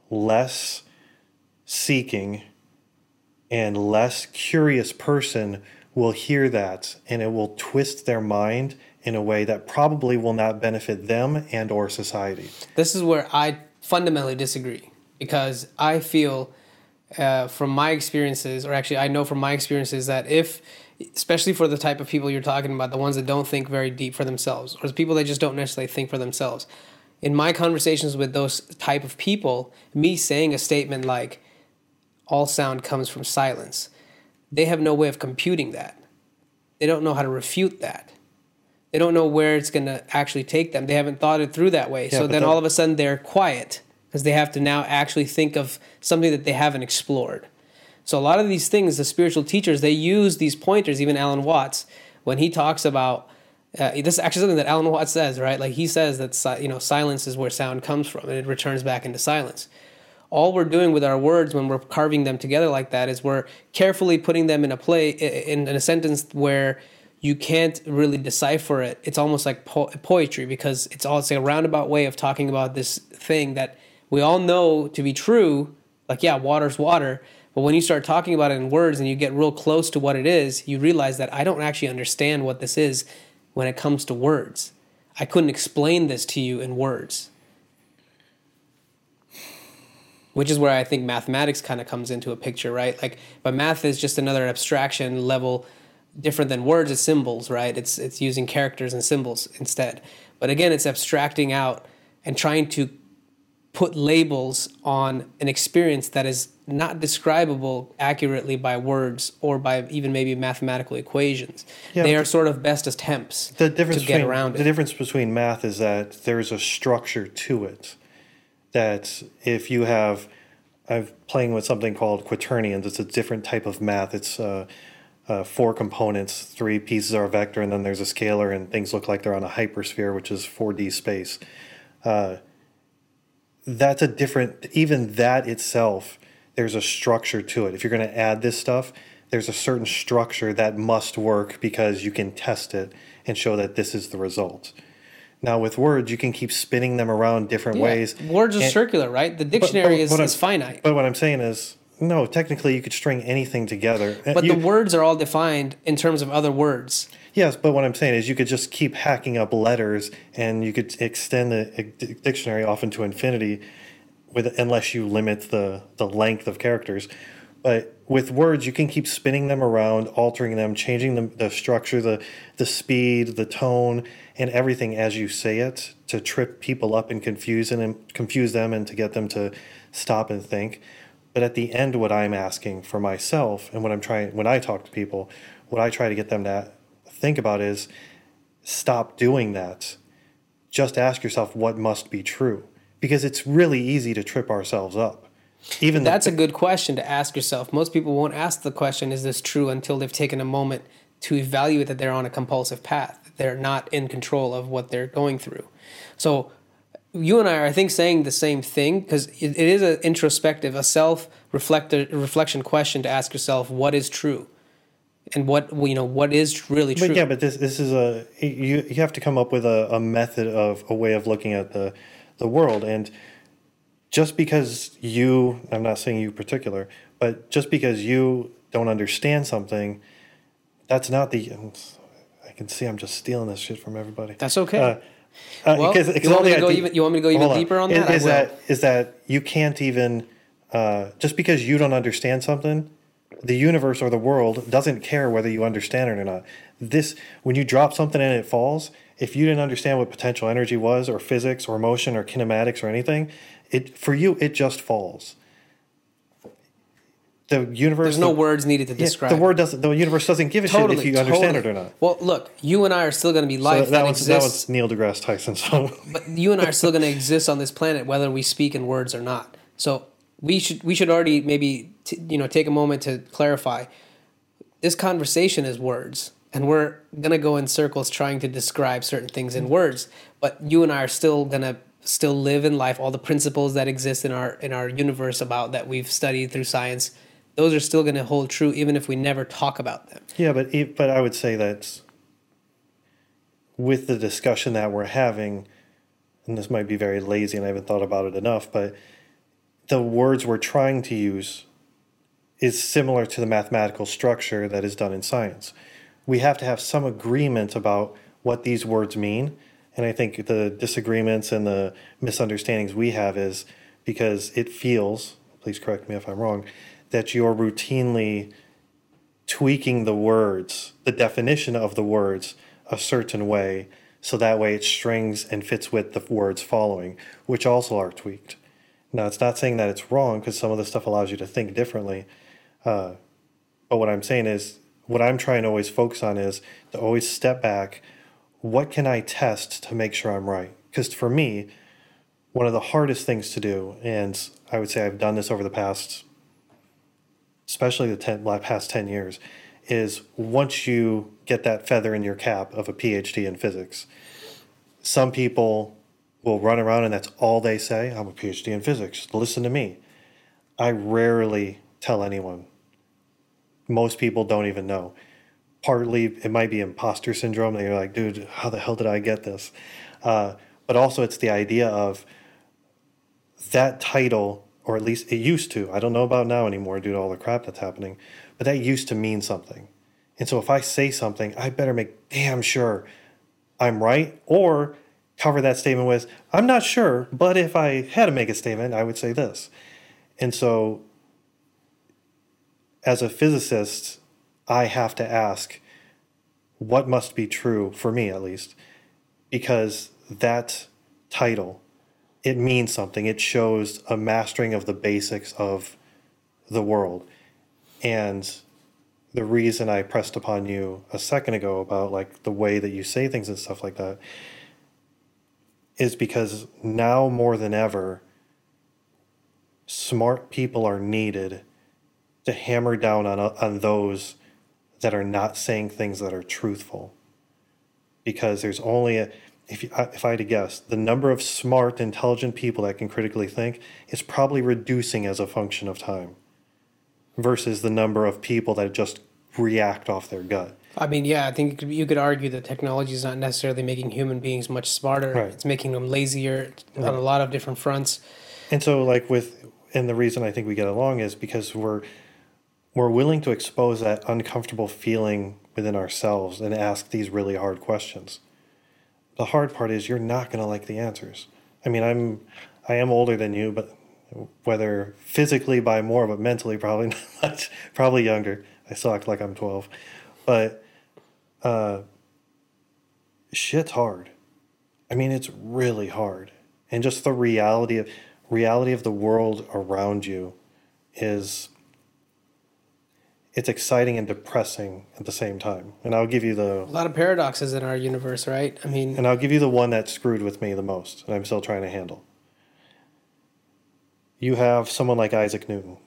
less seeking, and less curious person will hear that and it will twist their mind in a way that probably will not benefit them and or society. this is where I fundamentally disagree because I feel, uh, from my experiences, or actually I know from my experiences that if, especially for the type of people you're talking about, the ones that don't think very deep for themselves, or the people that just don't necessarily think for themselves, in my conversations with those type of people, me saying a statement like, "All sound comes from silence," they have no way of computing that. They don't know how to refute that. They don't know where it's going to actually take them. They haven't thought it through that way. Yeah, so then that- all of a sudden they're quiet because they have to now actually think of something that they haven't explored. So a lot of these things, the spiritual teachers, they use these pointers. Even Alan Watts, when he talks about uh, this, is actually something that Alan Watts says, right? Like he says that you know silence is where sound comes from, and it returns back into silence. All we're doing with our words when we're carving them together like that is we're carefully putting them in a play in, in a sentence where you can't really decipher it. It's almost like po- poetry because it's all it's a roundabout way of talking about this thing that we all know to be true. Like yeah, water's water, but when you start talking about it in words and you get real close to what it is, you realize that I don't actually understand what this is when it comes to words. I couldn't explain this to you in words. Which is where I think mathematics kind of comes into a picture, right? Like, but math is just another abstraction level different than words it's symbols, right? It's it's using characters and symbols instead. But again, it's abstracting out and trying to put labels on an experience that is not describable accurately by words or by even maybe mathematical equations. Yeah, they are sort of best as temps The difference to get between, around the difference between math is that there's a structure to it. That if you have, I'm playing with something called quaternions. It's a different type of math. It's uh, uh, four components, three pieces are a vector, and then there's a scalar, and things look like they're on a hypersphere, which is 4D space. Uh, that's a different, even that itself, there's a structure to it. If you're going to add this stuff, there's a certain structure that must work because you can test it and show that this is the result. Now, with words, you can keep spinning them around different Yeah, ways. Words are And- circular, right? The but- dictionary but is, what is I'm- finite. But what I'm saying is, no, technically you could string anything together. But You- the words are all defined in terms of other words. Yes, but what I'm saying is you could just keep hacking up letters and you could extend the dictionary off into infinity with unless you limit the, the length of characters. But with words, you can keep spinning them around, altering them, changing the, the structure, the, the speed, the tone, and everything as you say it to trip people up and confuse and confuse them and to get them to stop and think. But at the end, what I'm asking for myself and what I'm trying when I talk to people, what I try to get them to think about is stop doing that. Just ask yourself what must be true because it's really easy to trip ourselves up. Even that's the, a good question to ask yourself. Most people won't ask the question, is this true, until they've taken a moment to evaluate that they're on a compulsive path. They're not in control of what they're going through. So you and I are, I think, saying the same thing because it, it is an introspective, a self reflection question to ask yourself what is true and what you know what is really true. But yeah, but this this is a you you have to come up with a, a method of a way of looking at the the world and just because you I'm not saying you particular, but just because you don't understand something, that's not the I can see I'm just stealing this shit from everybody. That's okay. Uh, uh, well, cause, cause you, want me to go even, you want me to go even deeper on, that? Is, is that is that you can't even uh, just because you don't understand something, the universe or the world doesn't care whether you understand it or not. This when you drop something and it falls, if you didn't understand what potential energy was or physics or motion or kinematics or anything, it for you it just falls. The universe. There's no the, words needed to describe. Yeah, the word doesn't. The universe doesn't give a totally, shit if you understand it or not. Well, look, you and I are still going to be life so that, that, was, exists. That was Neil deGrasse Tyson. So, but you and I are still going to exist on this planet whether we speak in words or not. So we should we should already maybe t- you know take a moment to clarify. This conversation is words and we're gonna go in circles trying to describe certain things in words but you and i are still gonna still live in life all the principles that exist in our in our universe about that we've studied through science those are still going to hold true even if we never talk about them yeah but but i would say that with the discussion that we're having and this might be very lazy and i haven't thought about it enough but the words we're trying to use is similar to the mathematical structure that is done in science we have to have some agreement about what these words mean. And I think the disagreements and the misunderstandings we have is because it feels, please correct me if I'm wrong, that you're routinely tweaking the words, the definition of the words, a certain way, so that way it strings and fits with the words following, which also are tweaked. Now, it's not saying that it's wrong because some of the stuff allows you to think differently. Uh, but what I'm saying is what I'm trying to always focus on is to always step back. What can I test to make sure I'm right? Because for me, one of the hardest things to do, and I would say I've done this over the past, especially the 10, past 10 years, is once you get that feather in your cap of a PhD in physics, some people will run around and that's all they say. I'm a PhD in physics. Listen to me. I rarely tell anyone most people don't even know. Partly, it might be imposter syndrome. They're like, dude, how the hell did I get this? Uh, but also, it's the idea of that title, or at least it used to. I don't know about now anymore due to all the crap that's happening, but that used to mean something. And so, if I say something, I better make damn sure I'm right, or cover that statement with, I'm not sure, but if I had to make a statement, I would say this. And so as a physicist, I have to ask what must be true, for me at least, because that title, it means something. It shows a mastering of the basics of the world. And the reason I pressed upon you a second ago about like the way that you say things and stuff like that is because now more than ever, smart people are needed to hammer down on, on those that are not saying things that are truthful. Because there's only a, if, you, if I had to guess, the number of smart, intelligent people that can critically think is probably reducing as a function of time versus the number of people that just react off their gut. I mean, yeah, I think you could argue that technology is not necessarily making human beings much smarter. Right. It's making them lazier right. on a lot of different fronts. And so, like with, and the reason I think we get along is because we're we're willing to expose that uncomfortable feeling within ourselves and ask these really hard questions. The hard part is you're not going to like the answers. I mean, I'm I am older than you, but whether physically by more, but mentally probably <laughs> not much, probably younger. I still act like I'm 12. But uh, shit's hard. I mean, it's really hard. And just the reality of reality of the world around you is it's exciting and depressing at the same time. And I'll give you the A lot of paradoxes in our universe, right? I mean, and I'll give you the one that screwed with me the most, and I'm still trying to handle. You have someone like Isaac Newton,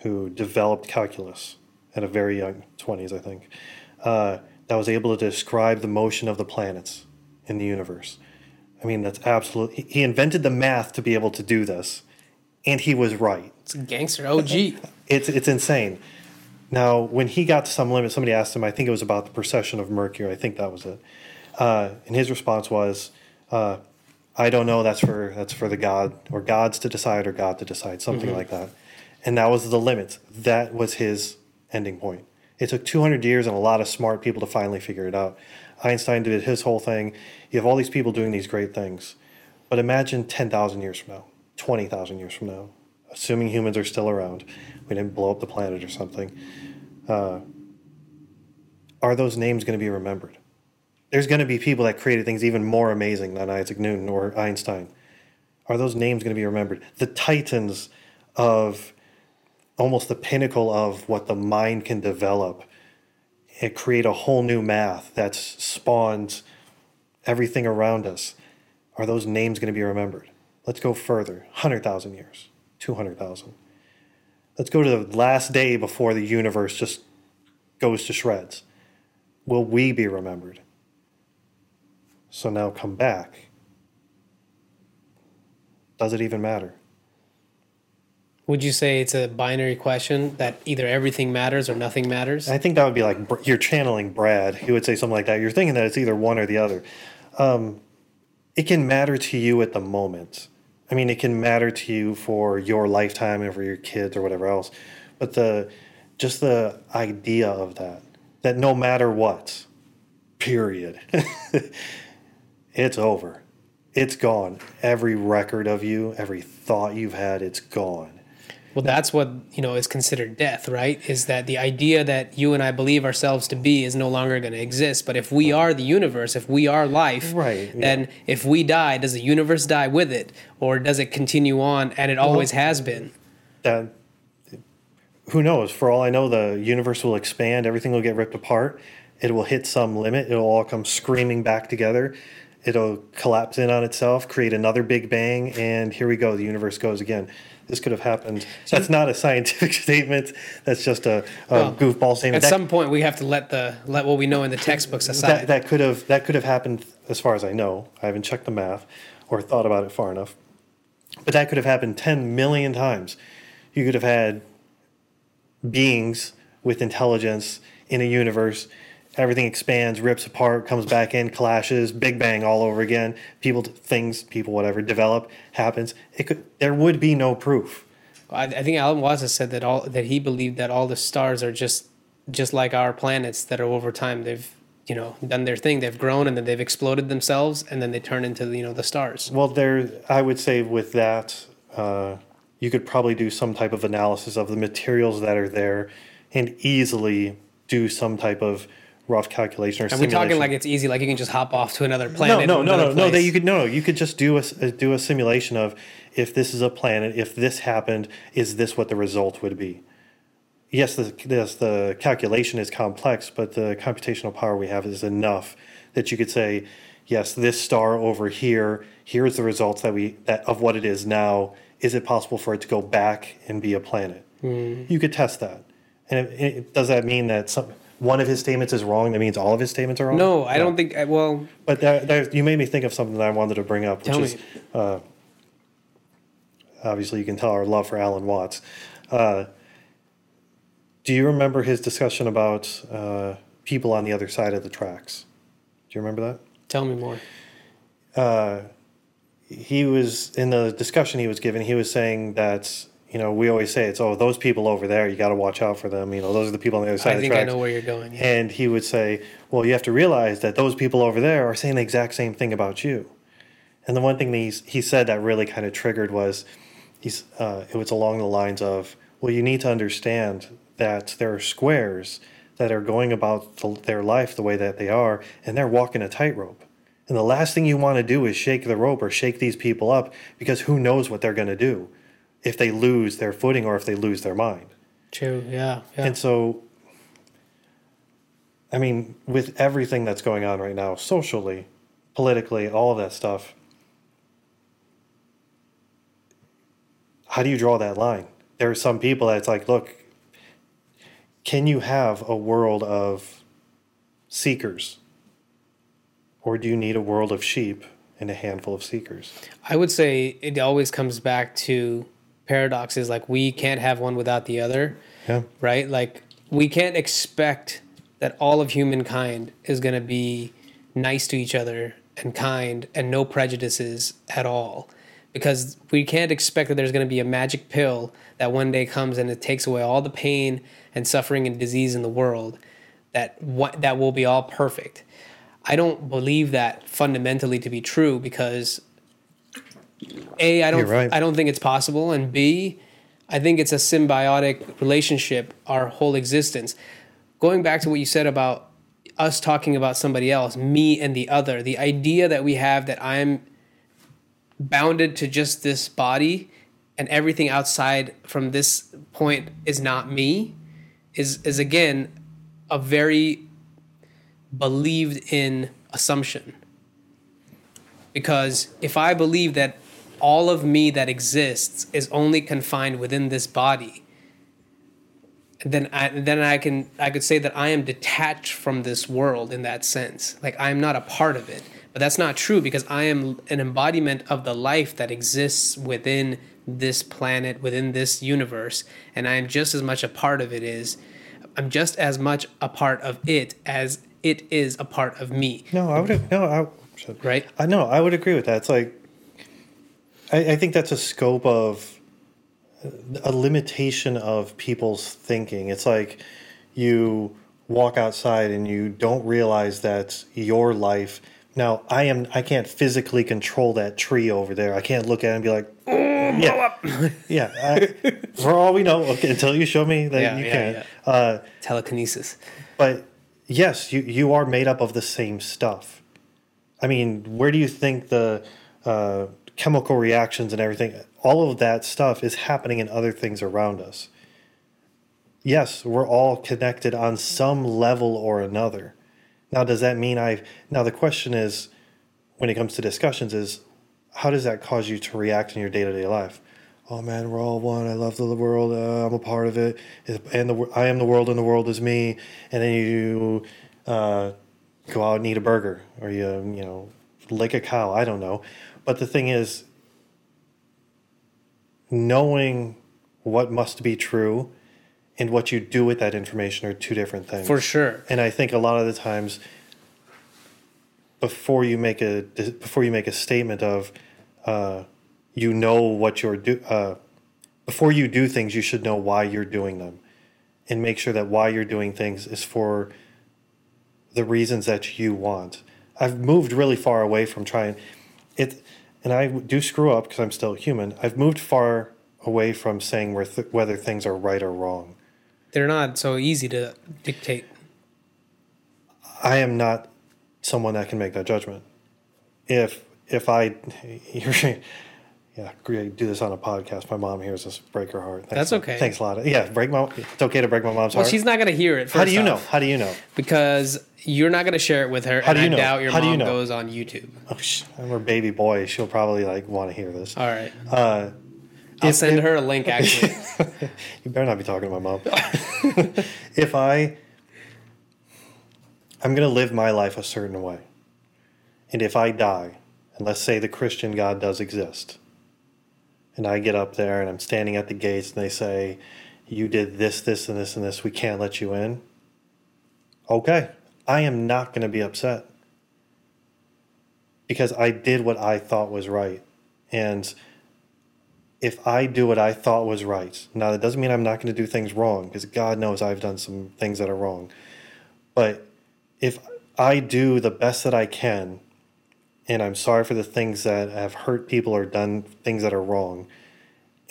who developed calculus at a very young 20s, I think, uh, that was able to describe the motion of the planets in the universe. I mean, that's absolutely. He invented the math to be able to do this, and he was right. it's a gangster OG. <laughs> It's it's insane. Now, when he got to some limit, somebody asked him. I think it was about the precession of Mercury. I think that was it. Uh, and his response was, uh, "I don't know. That's for that's for the god or gods to decide or God to decide, something like that." And that was the limit. That was his ending point. It took 200 years and a lot of smart people to finally figure it out. Einstein did his whole thing. You have all these people doing these great things. But imagine 10,000 years from now, 20,000 years from now, assuming humans are still around, we didn't blow up the planet or something. Uh, are those names going to be remembered? There's going to be people that created things even more amazing than Isaac Newton or Einstein. Are those names going to be remembered? The titans of almost the pinnacle of what the mind can develop and create a whole new math that's spawned everything around us. Are those names going to be remembered? Let's go further 100,000 years, 200,000. Let's go to the last day before the universe just goes to shreds. Will we be remembered? So now come back. Does it even matter? Would you say it's a binary question that either everything matters or nothing matters? I think that would be like you're channeling Brad. He would say something like that. You're thinking that it's either one or the other. Um, it can matter to you at the moment. I mean, it can matter to you for your lifetime and for your kids or whatever else. But the just the idea of that, that no matter what, period, <laughs> it's over. It's gone. Every record of you, every thought you've had, it's gone. Well, that's what you know is considered death, right? Is that the idea that you and I believe ourselves to be is no longer going to exist? But if we are the universe, if we are life, Right, yeah. then if we die, does the universe die with it, or does it continue on and it always has been? that who knows? For all i know the universe will expand. Everything will get ripped apart. It will hit some limit. It'll all come screaming back together. It'll collapse in on itself create another big bang and here we go. The universe goes again this could have happened that's not a scientific <laughs> statement that's just a, a Well, goofball statement At That- some point, we have to let the let what we know in the textbooks aside. that, that could have that could have happened as far as I know. I haven't checked the math or thought about it far enough. But that could have happened 10 million times. You could have had beings with intelligence in a universe. Everything expands, rips apart, comes back in, clashes, big bang all over again. People, things, people, whatever, develop, happens. It could. There would be no proof. I, I think Alan Watts has said that all that he believed that all the stars are just just like our planets that are over time they've you know done their thing they've grown and then they've exploded themselves and then they turn into you know the stars. Well, there, I would say with that, uh, you could probably do some type of analysis of the materials that are there, and easily do some type of rough calculation or. Are we talking like it's easy like you can just hop off to another planet? no, no, another no, no. That you could no, no. You could just do a s- uh, do a simulation of if this is a planet, if this happened, is this what the result would be? Yes, the yes, the calculation is complex, but the computational power we have is enough that you could say, yes, this star over here, here's the results that we that of what it is now. Is it possible for it to go back and be a planet? Hmm. You could test that. And it, it, does that mean that some one of his statements is wrong? That means all of his statements are wrong? No, I don't think. I- Well, But that, that, you made me think of something that I wanted to bring up, which Tell is me. uh, obviously you can tell our love for Alan Watts. Uh, do you remember his discussion about uh, people on the other side of the tracks? Do you remember that? tell me more. he was in the discussion he was given he was saying that you know, we always say it's oh those people over there, you got to watch out for them. You know, those are the people on the other side. I of the think I tracks. know where you're going. Yeah. And he would say, well, you have to realize that those people over there are saying the exact same thing about you. And the one thing that he's, he said that really kind of triggered was, he's uh, it was along the lines of, well, you need to understand that there are squares that are going about the, their life the way that they are, and they're walking a tightrope. And the last thing you want to do is shake the rope or shake these people up because who knows what they're going to do if they lose their footing or if they lose their mind. True. Yeah. Yeah. And so, I mean, with everything that's going on right now, socially, politically, all of that stuff, how do you draw that line? There are some people that's like, look, can you have a world of seekers? Or do you need a world of sheep and a handful of seekers? I would say it always comes back to paradoxes like we can't have one without the other, Yeah. right? Like we can't expect that all of humankind is going to be nice to each other and kind and no prejudices at all. Because we can't expect that there's going to be a magic pill that one day comes and it takes away all the pain and suffering and disease in the world that what that will be all perfect. I don't believe that fundamentally to be true because a I don't right. I don't think it's possible, and B I think it's a symbiotic relationship our whole existence. Going back to what you said about us talking about somebody else, me and the other, the idea that we have that I'm bounded to just this body and everything outside from this point is not me is is again a very believed in assumption. Because if I believe that all of me that exists is only confined within this body, then I then I can I could say that I am detached from this world in that sense. Like I'm not a part of it. But that's not true because I am an embodiment of the life that exists within this planet, within this universe, and I am just as much a part of it is I'm just as much a part of it as it is a part of me. No, I would no, I Right? I know, I would agree with that. It's like I, I think that's a scope of a limitation of people's thinking. It's like you walk outside and you don't realize that your life now I am I can't physically control that tree over there. I can't look at it and be like, yeah, <laughs> yeah. I, for all we know, okay, until you show me that Yeah, you yeah, can. yeah. Uh, Telekinesis. but yes, you you are made up of the same stuff. I mean, where do you think the uh, chemical reactions and everything, all of that stuff is happening in other things around us? Yes, we're all connected on some level or another. Now, does that mean I? Now, the question is, when it comes to discussions, is how does that cause you to react in your day to day life? Oh man, we're all one. I love the world. Uh, I'm a part of it, and the I am the world, and the world is me. And then you uh, go out and eat a burger, or you you know lick a cow. I don't know, but the thing is, knowing what must be true and what you do with that information are two different things. For sure. And I think a lot of the times, before you make a before you make a statement of, uh, you know what you're do uh, before you do things, you should know why you're doing them, and make sure that why you're doing things is for the reasons that you want. I've moved really far away from trying and I do screw up because I'm still human. I've moved far away from saying where th- whether things are right or wrong. They're not so easy to dictate. I am not someone that can make that judgment. If if I, <laughs> you're, yeah, great, do this on a podcast. My mom hears this, break her heart. Thanks, That's okay. Thanks a lot. Yeah, break my. It's okay to break my mom's Well, heart. Well, she's not going to hear it. How do you know? How do you know? Because you're not going to share it with her. How and do you I know? doubt your How do you know? goes on YouTube. Oh, sh- I'm her baby boy. She'll probably like want to hear this. All right. Uh, I'll if- send if- her a link, <laughs> actually. you better not be talking to my mom. <laughs> if I, I'm going to live my life a certain way. And if I die, and let's say the Christian God does exist, and I get up there and I'm standing at the gates and they say, You did this, this, and this, and this, we can't let you in. Okay, I am not going to be upset because I did what I thought was right. And if I do what I thought was right, now that doesn't mean I'm not going to do things wrong, because God knows I've done some things that are wrong. But if I do the best that I can, and I'm sorry for the things that have hurt people or done things that are wrong,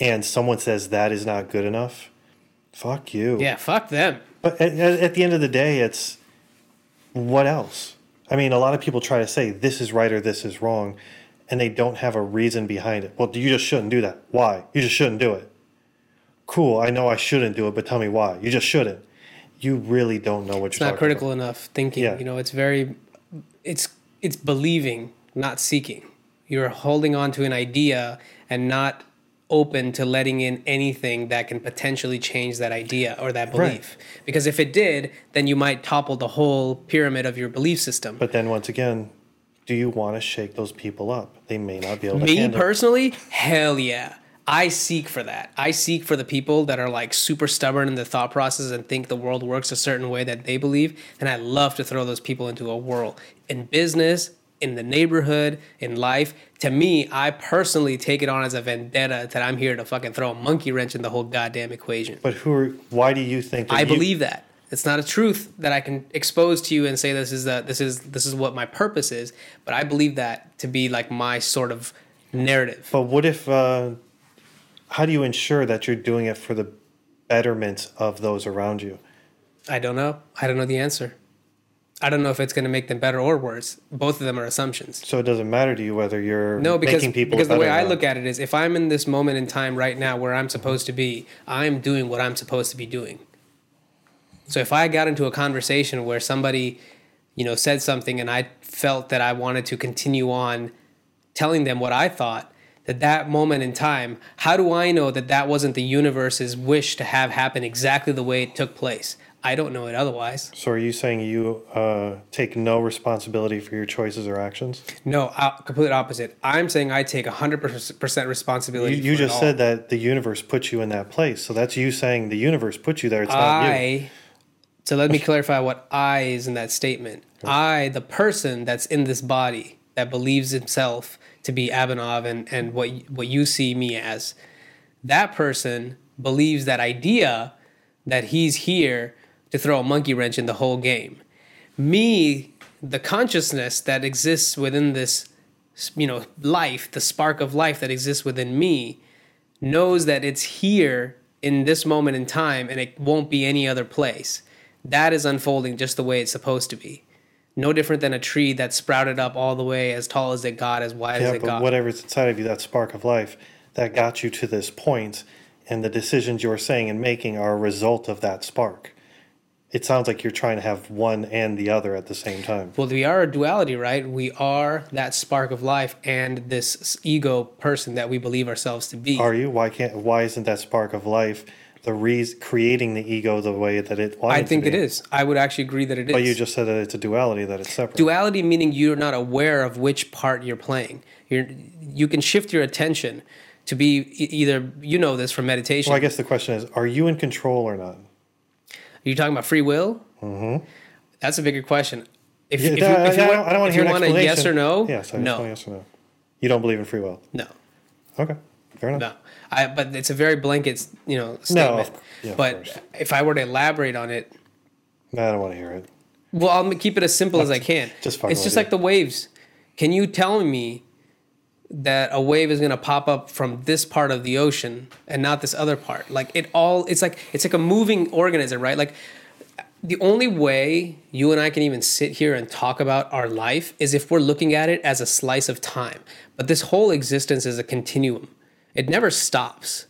and someone says that is not good enough, fuck you. Yeah, fuck them. But at, at the end of the day, it's what else? I mean, a lot of people try to say this is right or this is wrong, and they don't have a reason behind it. Well, you just shouldn't do that. Why? You just shouldn't do it. Cool, I know I shouldn't do it, but tell me why. You just shouldn't. You really don't know what It's you're not critical enough thinking. Yeah. You know, it's very, it's it's believing, not seeking. You're holding on to an idea and not open to letting in anything that can potentially change that idea or that Right. belief. Because if it did, then you might topple the whole pyramid of your belief system. But then once again, do you want to shake those people up? They may not be able to Me personally, hell yeah. I seek for that. I seek for the people that are like super stubborn in the thought process and think the world works a certain way that they believe. And I love to throw those people into a whirl in business, in the neighborhood, in life. To me, I personally take it on as a vendetta that I'm here to fucking throw a monkey wrench in the whole goddamn equation. But who are, why do you think that I you- believe that. It's not a truth that I can expose to you and say this is the this is this is what my purpose is, but I believe that to be like my sort of narrative. But what if? Uh, how do you ensure that you're doing it for the betterment of those around you? I don't know. I don't know the answer. I don't know if it's going to make them better or worse. Both of them are assumptions. So it doesn't matter to you whether you're No, because making people because the way I look at it is, if I'm in this moment in time right now where I'm supposed to be, I'm doing what I'm supposed to be doing. So if I got into a conversation where somebody, you know, said something and I felt that I wanted to continue on telling them what I thought, that that moment in time, how do I know that that wasn't the universe's wish to have happen exactly the way it took place? I don't know it otherwise. So are you saying you uh, take no responsibility for your choices or actions? No, uh, complete opposite. I'm saying I take 100% responsibility. you it just said that the universe put you in that place. So that's you saying the universe put you there. It's not you. I. So let me clarify what I is in that statement. I, the person that's in this body that believes himself to be Abhinav and, and what what you see me as, that person believes that idea that he's here to throw a monkey wrench in the whole game. Me, the consciousness that exists within this, you know, life, the spark of life that exists within me, knows that it's here in this moment in time and it won't be any other place. That is unfolding just the way it's supposed to be. No different than a tree that sprouted up all the way as tall as it got, as wide Yeah, as it but got. whatever's inside of you, that spark of life, that got you to this point, and the decisions you're saying and making are a result of that spark. It sounds like you're trying to have one and the other at the same time. Well, we are a duality, right? We are that spark of life and this ego person that we believe ourselves to be. Are you? Why can't? Why isn't that spark of life the reason creating the ego the way that it I think it is. I would actually agree that it is. But you just said that it's a duality, that it's separate. duality meaning you're not aware of which part you're playing. You're you can shift your attention to be either you know this from meditation. well, I guess the question is, are you in control or not? Are you talking about free will? Mm-hmm. That's a bigger question. If, Yeah, if you, if you want, I don't want to hear an want explanation. yes or no, Yes, I just no, yes or no. You don't believe in free will. no, Okay, fair enough. no. I, but it's a very blanket, you know, statement. of- yeah, but if I were to elaborate on it, No, I don't want to hear it. Well, I'll keep it as simple as I can. Just it's just like the waves. Can you tell me that a wave is going to pop up from this part of the ocean and not this other part? Like it all it's like it's like a moving organism, right? Like the only way you and I can even sit here and talk about our life is if we're looking at it as a slice of time. But this whole existence is a continuum. It never stops.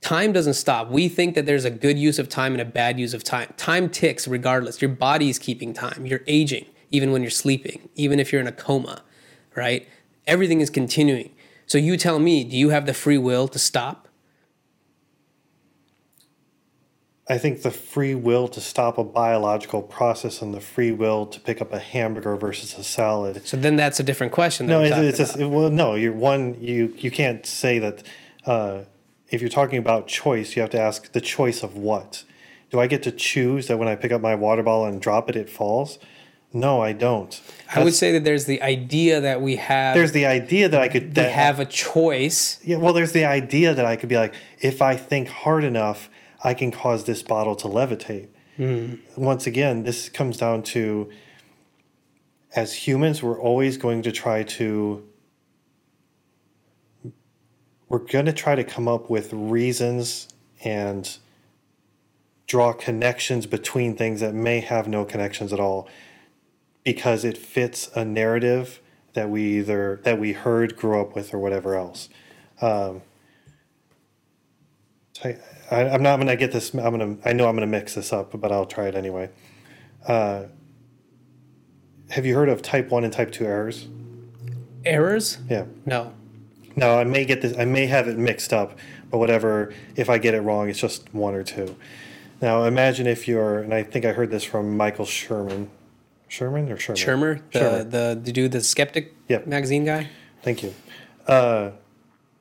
Time doesn't stop. We think that there's a good use of time and a bad use of time. Time ticks regardless. Your body's keeping time. You're aging, even when you're sleeping, even if you're in a coma, right? Everything is continuing. So you tell me, do you have the free will to stop? I think the free will to stop a biological process and the free will to pick up a hamburger versus a salad. So then that's a different question. No, it's, just, well, no. You're one. You you can't say that. Uh, if you're talking about choice, you have to ask the choice of what. Do I get to choose that when I pick up my water bottle and drop it, it falls? No, I don't. I would say that there's the idea that we have There's the idea that I could we that have a choice. Yeah, well, there's the idea that I could be like, if I think hard enough, I can cause this bottle to levitate. Hmm. Once again, this comes down to as humans, we're always going to try to, we're going to try to come up with reasons and draw connections between things that may have no connections at all because it fits a narrative that we either that we heard grew up with or whatever else. Um, I, i'm not going to get this i'm going to i know i'm going to mix this up but i'll try it anyway. Uh, have you heard of type 1 and type 2 errors? Errors? yeah. No. no i may get this i may have it mixed up but whatever if i get it wrong it's just one or two. Now imagine if you're and i think i heard this from michael sherman sherman or sherman Shermer, the, Shermer. the the dude, the skeptic Yep. magazine guy. Thank you. Uh,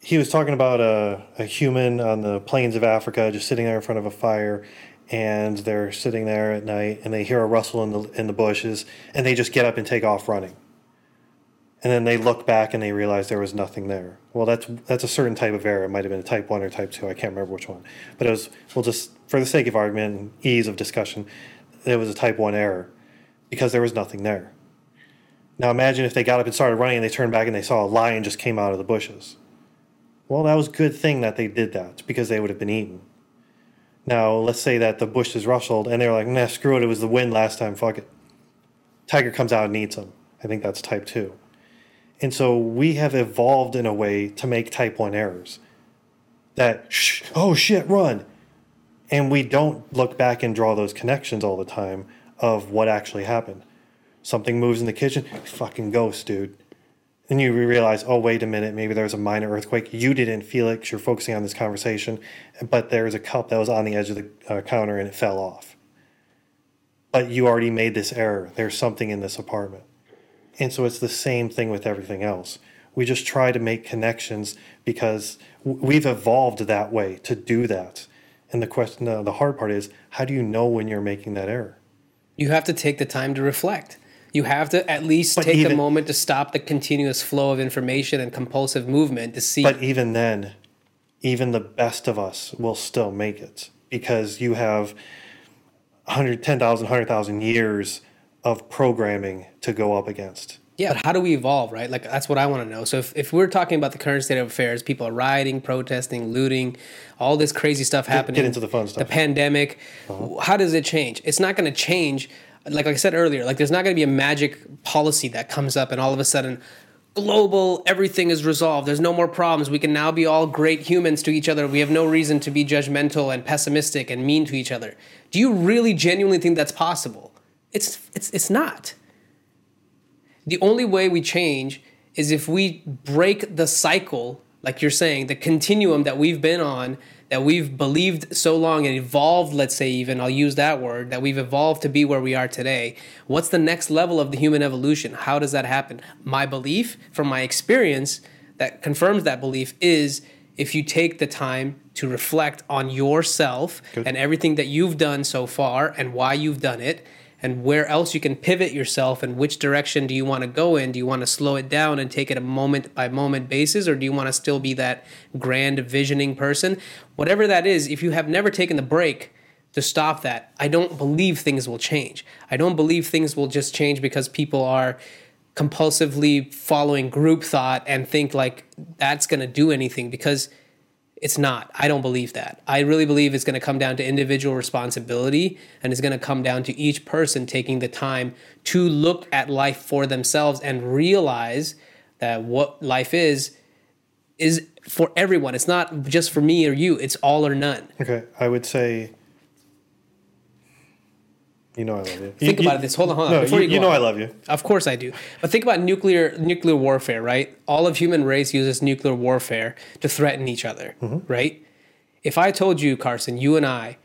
he was talking about a, a human on the plains of Africa just sitting there in front of a fire, and they're sitting there at night, and they hear a rustle in the in the bushes, and they just get up and take off running. And then they look back and they realize there was nothing there. Well, that's that's a certain type of error. It might have been a type one or type two. I can't remember which one. But it was. We'll just for the sake of argument and ease of discussion, it was a type one error because there was nothing there. Now imagine if they got up and started running and they turned back and they saw a lion just came out of the bushes. Well, that was a good thing that they did that because they would have been eaten. Now, let's say that the bushes rustled and they were like, nah, screw it, it was the wind last time, fuck it. Tiger comes out and eats them. I think that's type 2. And so we have evolved in a way to make type 1 errors. That, oh shit, run. And we don't look back and draw those connections all the time of what actually happened something moves in the kitchen, fucking ghost, dude. Then you realize, oh, wait a minute, maybe there was a minor earthquake. You didn't feel it you're focusing on this conversation, but there was a cup that was on the edge of the uh, counter and it fell off. But you already made this error. There's something in this apartment. And so it's the same thing with everything else. We just try to make connections because we've evolved that way to do that. And the question, uh, the hard part is, how do you know when you're making that error? You have to take the time to reflect. You have to at least But take a moment to stop the continuous flow of information and compulsive movement to see. But even then, even the best of us will still make it because you have 100, 10,000, 100,000 years of programming to go up against. Yeah, but how do we evolve, right? Like that's what I want to know. So if, if we're talking about the current state of affairs, people are rioting, protesting, looting, all this crazy stuff happening. Get into the fun The stuff. Uh-huh. pandemic. How does it change? It's not going to change. Like, like I said earlier, like there's not going to be a magic policy that comes up and all of a sudden global everything is resolved. There's no more problems. We can now be all great humans to each other. We have no reason to be judgmental and pessimistic and mean to each other. Do you really genuinely think that's possible? It's it's it's not the only way we change is if we break the cycle, like you're saying, the continuum that we've been on, that we've believed so long and evolved, let's say, even, I'll use that word, that we've evolved to be where we are today. What's the next level of the human evolution? How does that happen? My belief, from my experience, that confirms that belief is if you take the time to reflect on yourself Good. and everything that you've done so far and why you've done it and where else you can pivot yourself and which direction do you want to go in? Do you want to slow it down and take it a moment by moment basis or do you want to still be that grand visioning person? Whatever that is if you have never taken the break to stop that i don't believe things will change. I don't believe things will just change because people are compulsively following group thought and think like that's going to do anything because it's not. I don't believe that. I really believe it's going to come down to individual responsibility and it's going to come down to each person taking the time to look at life for themselves and realize that what life is is for everyone. It's not just for me or you. It's all or none. Okay, I would say. You know I love you. Think you, about this. Hold on, hold on. No, Before you, you you know on. I love you. Of course I do. But think about nuclear nuclear warfare, right? All of human race uses nuclear warfare to threaten each other, mm-hmm. right? If I told you, Karson, you and I,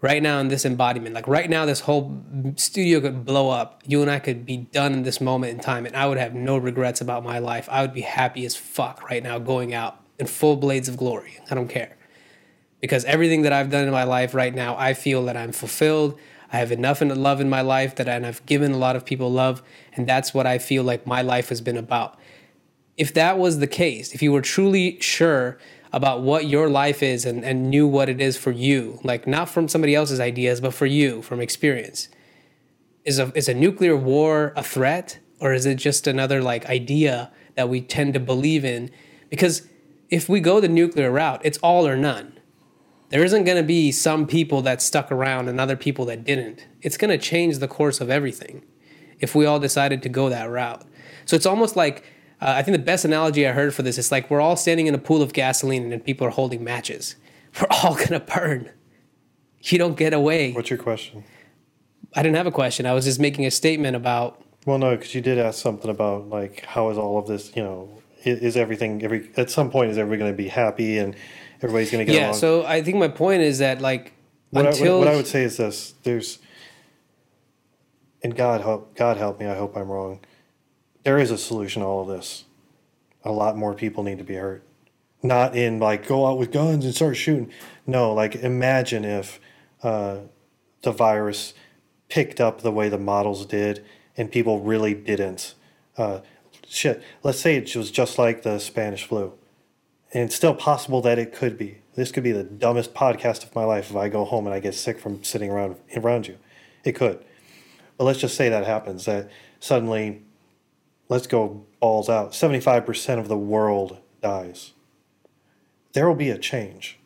right now in this embodiment, like right now, this whole studio could blow up. You and I could be done in this moment in time, and I would have no regrets about my life. I would be happy as fuck right now, going out in full blades of glory. I don't care because everything that I've done in my life right now, I feel that I'm fulfilled. I have enough in love in my life that and I've given a lot of people love, and that's what I feel like my life has been about. If that was the case, if you were truly sure about what your life is and, and knew what it is for you, like not from somebody else's ideas, but for you, from experience, is a is a nuclear war a threat? Or is it just another like idea that we tend to believe in? Because if we go the nuclear route, it's all or none there isn't going to be some people that stuck around and other people that didn't. It's going to change the course of everything if we all decided to go that route. So it's almost like uh, I think the best analogy I heard for this is like we're all standing in a pool of gasoline and people are holding matches. <laughs> We're all going to burn. You don't get away. What's your question? I didn't have a question. I was just making a statement about. Well, no, because you did ask something about like how is all of this, you know, is, is everything every at some point is everybody going to be happy and everybody's going to get yeah, along? so I think my point is that like what, until I, what, what I would say is this: there's, and God help, God help me. I hope I'm wrong. There is a solution to all of this. A lot more people need to be hurt. Not in like go out with guns and start shooting. No, like imagine if uh, the virus picked up the way the models did, and people really didn't. Uh, shit. Let's say it was just like the Spanish flu and it's still possible that it could be. This could be the dumbest podcast of my life if I go home and I get sick from sitting around around you. It could. But let's just say that happens that suddenly let's go balls out. 75% of the world dies. There will be a change.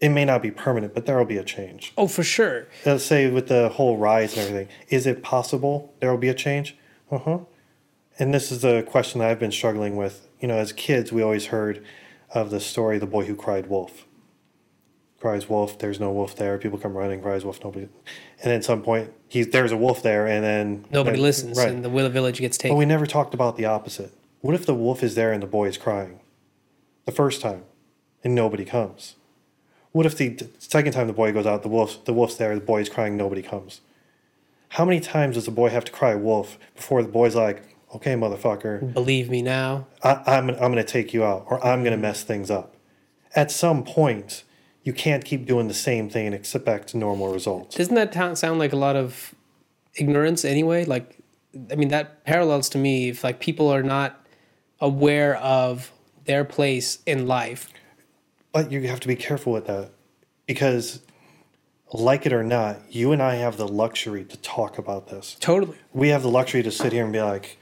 It may not be permanent, but there will be a change. Oh, for sure. Let's say with the whole rise and everything, is it possible there will be a change? Uh huh. And this is the question that I've been struggling with. You know, as kids, we always heard of the story, The Boy Who Cried Wolf. Cries wolf, there's no wolf there. People come running, cries wolf, nobody. And at some point, he's there's a wolf there, and then Nobody then- listens, Right. and the will of village gets taken. But we never talked about the opposite. What if the wolf is there and the boy is crying the first time and nobody comes? What if the the second time the boy goes out, the wolf the wolf's there, the boy is crying, nobody comes? How many times does the boy have to cry wolf before the boy's like, okay, motherfucker, Believe me now. I, I'm, I'm going to take you out or I'm going to mess things up? At some point, you can't keep doing the same thing and expect normal results. Doesn't that sound like a lot of ignorance anyway? Like, I mean, that parallels to me if like people are not aware of their place in life. But you have to be careful with that because, like it or not, you and I have the luxury to talk about this. Totally. We have the luxury to sit here and be like,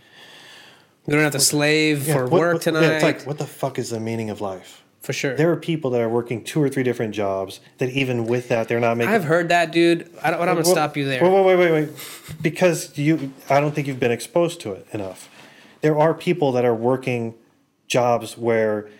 We don't have to slave yeah, for what- work what- yeah, tonight. it's like, what the fuck is the meaning of life? for sure. There are people that are working two or three different jobs that even with that, they're not making. I've heard that, dude. I don't, I'm going to stop you there. Wait, wait, wait, wait, wait. Because you, I don't think you've been exposed to it enough. There are people that are working jobs where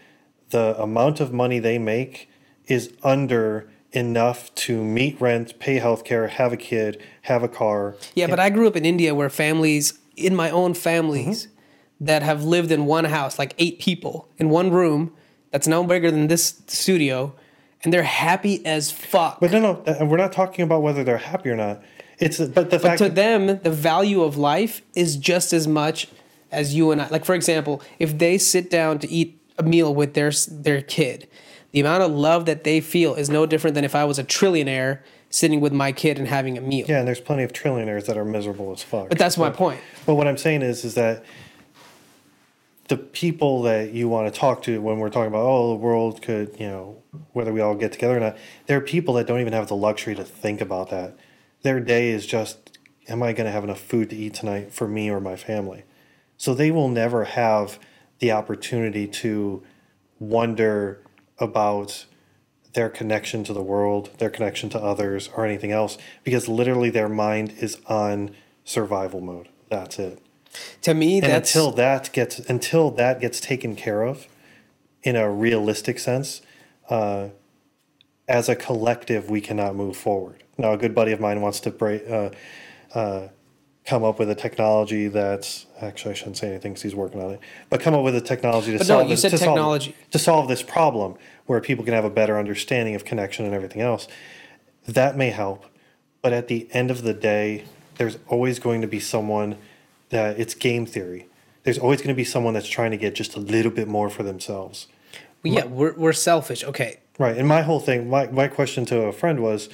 the amount of money they make is under enough to meet rent, pay health care, have a kid, have a car. Yeah, but I grew up in India where families, in my own families, Mm-hmm. That have lived in one house, like eight people in one room, that's no bigger than this studio, and they're happy as fuck. But no, no, we're not talking about whether they're happy or not. It's but the fact to them, the value of life is just as much as you and I. Like, for example, if they sit down to eat a meal with their their kid, the amount of love that they feel is no different than if I was a trillionaire sitting with my kid and having a meal. yeah, and there's plenty of trillionaires that are miserable as fuck. But that's my point. But what I'm saying is, is that the people that you want to talk to when we're talking about, oh, the world could, you know, whether we all get together or not, there are people that don't even have the luxury to think about that. Their day is just, am I going to have enough food to eat tonight for me or my family? So they will never have the opportunity to wonder about their connection to the world, their connection to others, or anything else, because literally their mind is on survival mode. That's it. To me, And that's until that gets until that gets taken care of, in a realistic sense, uh, as a collective, we cannot move forward. Now, a good buddy of mine wants to break, uh, uh, come up with a technology that's actually I shouldn't say anything because he's working on it, but come up with a technology to But no, solve you this, to solve- technology. to solve this problem where people can have a better understanding of connection and everything else. That may help, but at the end of the day, there's always going to be someone that it's game theory. There's always going to be someone that's trying to get just a little bit more for themselves. Well, yeah, we're, we're selfish. Okay. Right. And my whole thing, my, my question to a friend was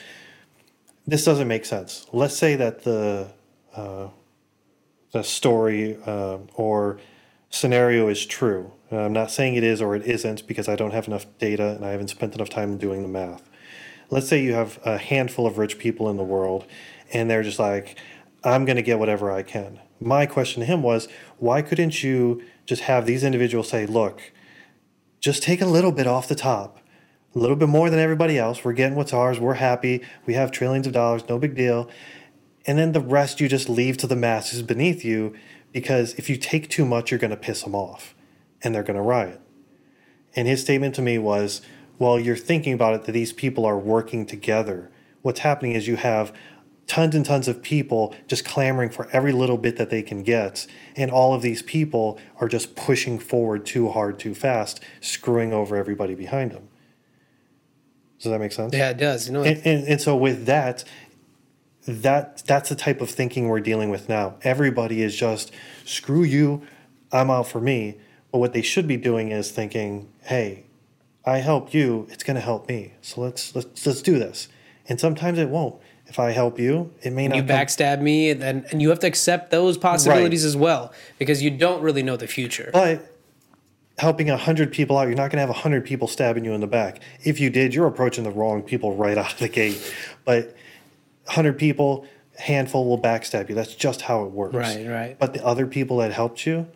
this doesn't make sense. Let's say that the uh, the story uh, or scenario is true. I'm not saying it is or it isn't because I don't have enough data and I haven't spent enough time doing the math. Let's say you have a handful of rich people in the world and they're just like, I'm going to get whatever I can. My question to him was, why couldn't you just have these individuals say, look, just take a little bit off the top, a little bit more than everybody else. We're getting what's ours. We're happy. We have trillions of dollars. No big deal. And then the rest you just leave to the masses beneath you because if you take too much, you're going to piss them off and they're going to riot. And his statement to me was, well, you're thinking about it that these people are working together. What's happening is you have tons and tons of people just clamoring for every little bit that they can get. And all of these people are just pushing forward too hard, too fast, screwing over everybody behind them. Does that make sense? Yeah, it does. You know, And, and, and so with that, that that's the type of thinking we're dealing with now. Everybody is just screw you, I'm out for me. But what they should be doing is thinking, hey, I help you, it's going to help me. So let's let's let's do this. And sometimes it won't. If I help you, it may not. you come- backstab me, and then and you have to accept those possibilities as well because you don't really know the future. But helping a hundred people out, you're not going to have a hundred people stabbing you in the back. If you did, you're approaching the wrong people right <laughs> out of the gate. But hundred people, handful will backstab you. That's just how it works. Right, right. But the other people that helped you,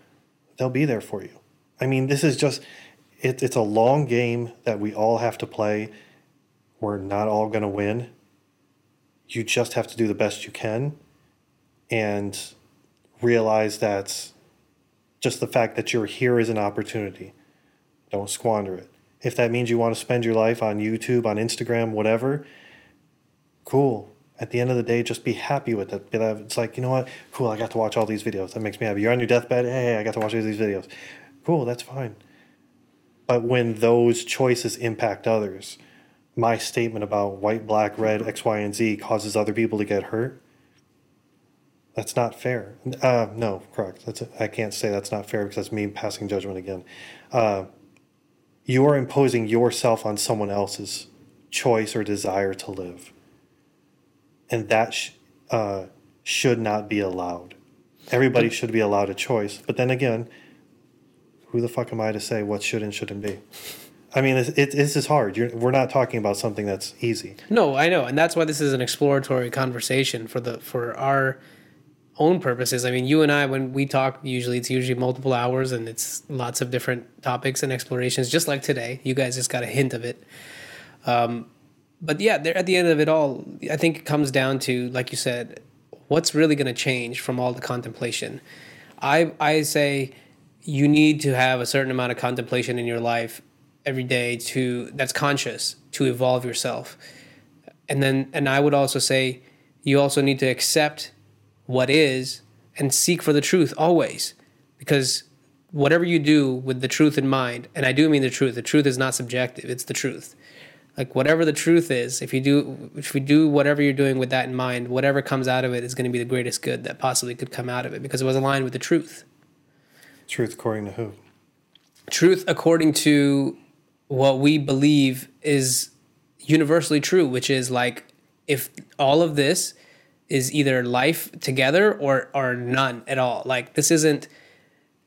they'll be there for you. I mean, this is just it, it's a long game that we all have to play. We're not all going to win. You just have to do the best you can, and realize that just the fact that you're here is an opportunity. Don't squander it. If that means you want to spend your life on YouTube, on Instagram, whatever, cool. At the end of the day, just be happy with it. It's like, you know what? Cool, I got to watch all these videos. That makes me happy. You're on your deathbed. Hey, I got to watch all these videos. Cool, that's fine. But when those choices impact others, my statement about white, black, red, X, Y, and Z causes other people to get hurt, that's not fair. Uh, no, correct. That's I can't say that's not fair because that's me passing judgment again. Uh, you are imposing yourself on someone else's choice or desire to live, and that sh- uh, should not be allowed. Everybody should be allowed a choice, but then again, who the fuck am I to say what should and shouldn't be? I mean, it's, it, this is hard. You're, we're not talking about something that's easy. No, I know, and that's why this is an exploratory conversation for the for our own purposes. I mean, you and I, when we talk, usually it's usually multiple hours, and it's lots of different topics and explorations. Just like today, you guys just got a hint of it. Um, but yeah, there at the end of it all, I think it comes down to, like you said, what's really going to change from all the contemplation. I I say you need to have a certain amount of contemplation in your life every day to that's conscious to evolve yourself. And then and i would also say you also need to accept what is and seek for the truth always. Because whatever you do with the truth in mind and i do mean the truth the truth is not subjective it's the truth. Like whatever the truth is if you do if you do whatever you're doing with that in mind whatever comes out of it is going to be the greatest good that possibly could come out of it because it was aligned with the truth. Truth according to who? truth according to what we believe is universally true, which is like if all of this is either life together or or none at all. Like this isn't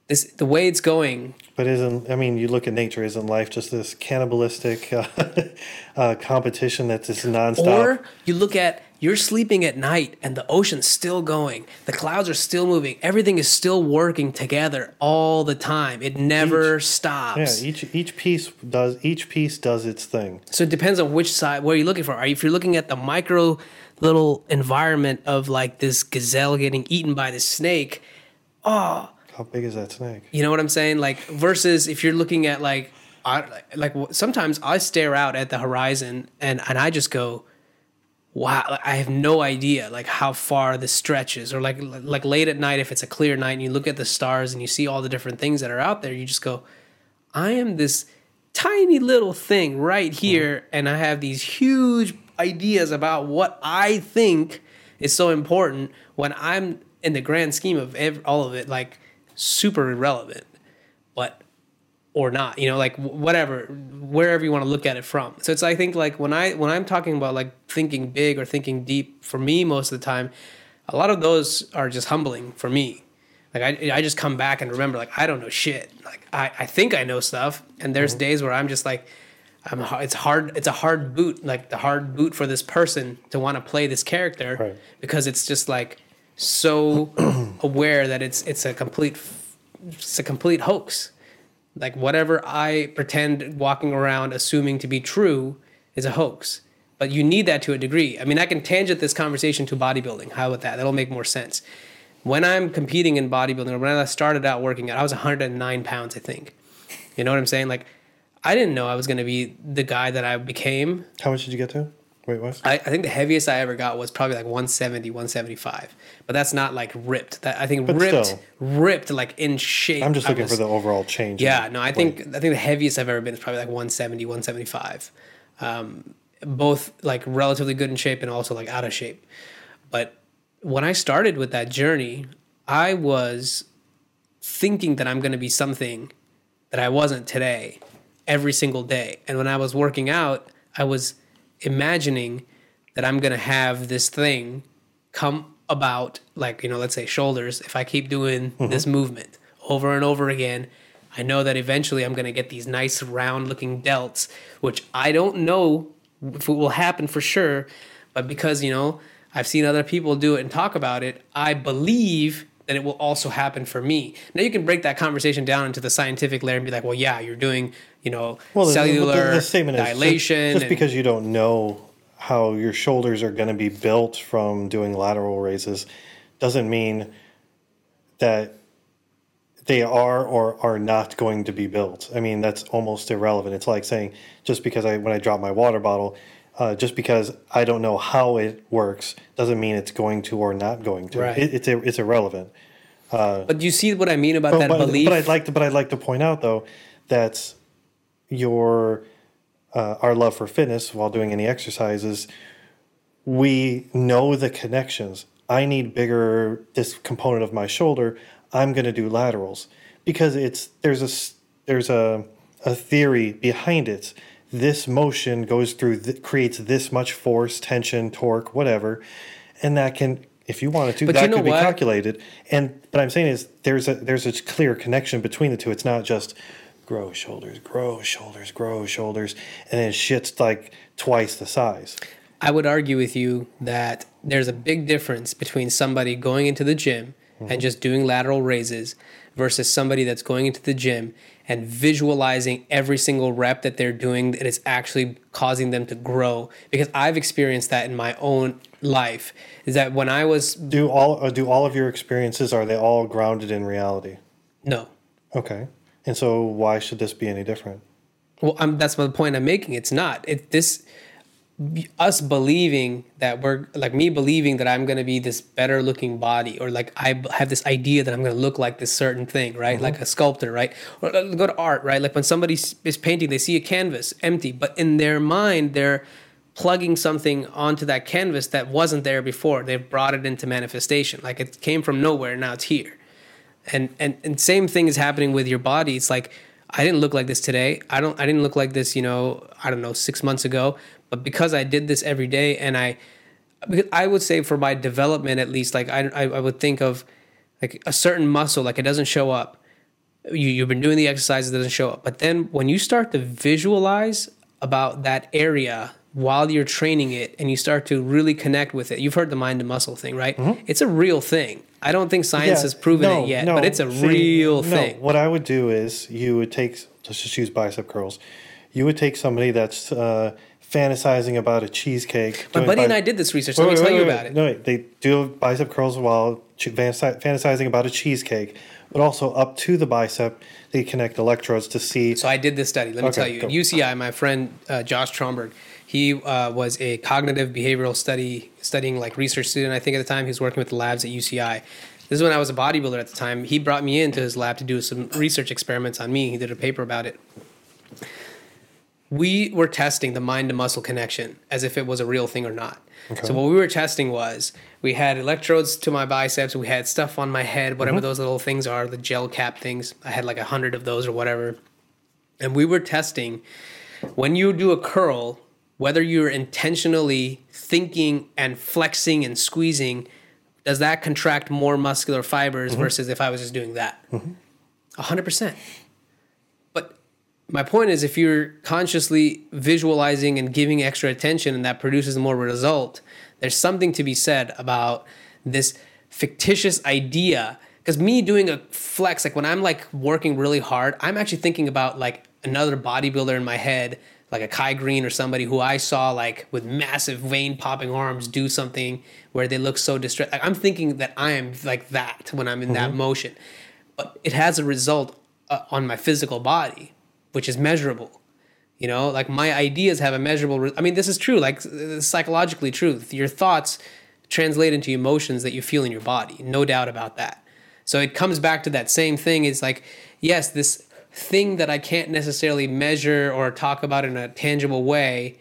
this the way it's going. But isn't I mean, you look at nature. Isn't life just this cannibalistic uh, <laughs> uh, competition that's just nonstop? Or you look at you're sleeping at night and the ocean's still going. The clouds are still moving. Everything is still working together all the time. It never yeah, stops. Yeah, each each piece does each piece does its thing. So it depends on which side. What are you looking for? Are you, if you're looking at the micro little environment of like this gazelle getting eaten by the snake, oh, How big is that snake? you know what I'm saying? Like versus if you're looking at like, I, like sometimes I stare out at the horizon and and I just go, wow, I have no idea like how far this stretches. Or like like late at night if it's a clear night and you look at the stars and you see all the different things that are out there, you just go, I am this tiny little thing right mm-hmm. here, and I have these huge ideas about what I think is so important when I'm in the grand scheme of ev- all of it, like super irrelevant. Or not you know like whatever wherever you want to look at it from. So it's i think like when i when i'm talking about like thinking big or thinking deep for me most of the time a lot of those are just humbling for me. Like i, I just come back and remember like i don't know shit. Like i, I think i know stuff and there's mm-hmm. days where i'm just like I'm, it's hard it's a hard boot like the hard boot for this person to want to play this character Right. because it's just like so <clears throat> aware that it's it's a complete it's a complete hoax like whatever i pretend walking around assuming to be true is a hoax. But you need that to a degree. I mean i can tangent this conversation to bodybuilding. How about that? That'll make more sense. When i'm competing in bodybuilding or when i started out working out i was 109 pounds i think. You know what i'm saying? Like i didn't know i was going to be the guy that i became. How much did you get to? Wait, what? I, I think the heaviest I ever got was probably like 170, 175. But that's not like ripped. That I think But ripped, still. ripped like in shape. I'm just looking was- for the overall change. Yeah, no, I weight. think I think the heaviest I've ever been is probably like 170, 175. Um, both like relatively good in shape and also like out of shape. But when I started with that journey, I was thinking that I'm going to be something that I wasn't today every single day. And when I was working out, I was imagining that I'm going to have this thing come about, like, you know, let's say shoulders. If I keep doing mm-hmm. this movement over and over again, I know that eventually I'm going to get these nice round looking delts, which I don't know if it will happen for sure. But because, you know, I've seen other people do it and talk about it, I believe that it will also happen for me. Now you can break that conversation down into the scientific layer and be like, well, yeah, you're doing, you know, Well, the- the- cellular the, statement is dilation. just, just and- because you don't know how your shoulders are going to be built from doing lateral raises doesn't mean that they are or are not going to be built. I mean, that's almost irrelevant. It's like saying just because I when I drop my water bottle, uh, just because I don't know how it works doesn't mean it's going to or not going to. Right. It, it's it's irrelevant. but you see what I mean about But, that but, belief? but I'd like to, but I'd like to point out though that your uh, our love for fitness while doing any exercises, we know the connections. I need bigger this component of my shoulder. I'm going to do laterals because it's there's a there's a a theory behind it. This motion goes through th- creates this much force, tension, torque, whatever, and that can if you wanted to But that you know could be calculated. And but I'm saying is there's a there's a clear connection between the two. It's not just grow shoulders, grow shoulders, grow shoulders, and then shit's like twice the size. I would argue with you that there's a big difference between somebody going into the gym and mm-hmm. just doing lateral raises versus somebody that's going into the gym and visualizing every single rep that they're doing that is actually causing them to grow because I've experienced that in my own life is that when I was Do all uh, do all of your experiences are they all grounded in reality? no Okay. And so why should this be any different? Well, I'm, that's the point I'm making. It's not. It this us believing that we're like me believing that I'm to be this better looking body or like I have this idea that I'm to look like this certain thing, right? Like a sculptor, right? Or uh, go to art, right? Like when somebody is painting, they see a canvas empty, but in their mind they're plugging something onto that canvas that wasn't there before. They've brought it into manifestation. Like it came from nowhere, now it's here and and and same thing is happening with your body it's like i didn't look like this today i don't i didn't look like this you know i don't know six months ago but because i did this every day and i because i would say for my development at least like i i, would think of like a certain muscle like it doesn't show up. You, you've been doing the exercise it doesn't show up. But then when you start to visualize about that area while you're training it and you start to really connect with it you've heard the mind to muscle thing right? It's a real thing. I don't think science Mm-hmm. Yeah, has proven no, it yet no. but it's a See, real no, thing. What I would do is you would take let's just use bicep curls. You would take somebody that's uh, fantasizing about a cheesecake. my buddy and i did this research Wait, let me wait, tell wait, you about it No, wait. they do bicep curls while fantasizing about a cheesecake, but also up to the bicep, they connect electrodes to see. So I did this study. Let me Okay, tell you. go. At UCI, my friend uh, Josh Tromberg, he uh, was a cognitive behavioral study studying like research student. I think at the time he was working with the labs at UCI. This is when I was a bodybuilder at the time. He brought me into his lab to do some research experiments on me. He did a paper about it. We were testing the mind to muscle connection as if it was a real thing or not. So what we were testing was we had electrodes to my biceps, we had stuff on my head, whatever mm-hmm. those little things are, the gel cap things. I had like a hundred of those or whatever and we were testing when you do a curl, whether you're intentionally thinking and flexing and squeezing, does that contract more muscular fibers mm-hmm. versus if I was just doing that? Mm-hmm. A hundred percent. But my point is, if you're consciously visualizing and giving extra attention, and that produces more result, there's something to be said about this fictitious idea. Because me doing a flex, like when I'm like working really hard, I'm actually thinking about like another bodybuilder in my head, like a Kai Greene or somebody who I saw like with massive vein popping arms do something where they look so distressed. Like, I'm thinking that I am like that when I'm in that motion, but it has a result uh, on my physical body, which is measurable. You know, like my ideas have a measurable. Re- I mean, this is true. Like uh, psychologically true. Your thoughts translate into emotions that you feel in your body. No doubt about that. So it comes back to that same thing. Is like, yes, this thing that I can't necessarily measure or talk about in a tangible way.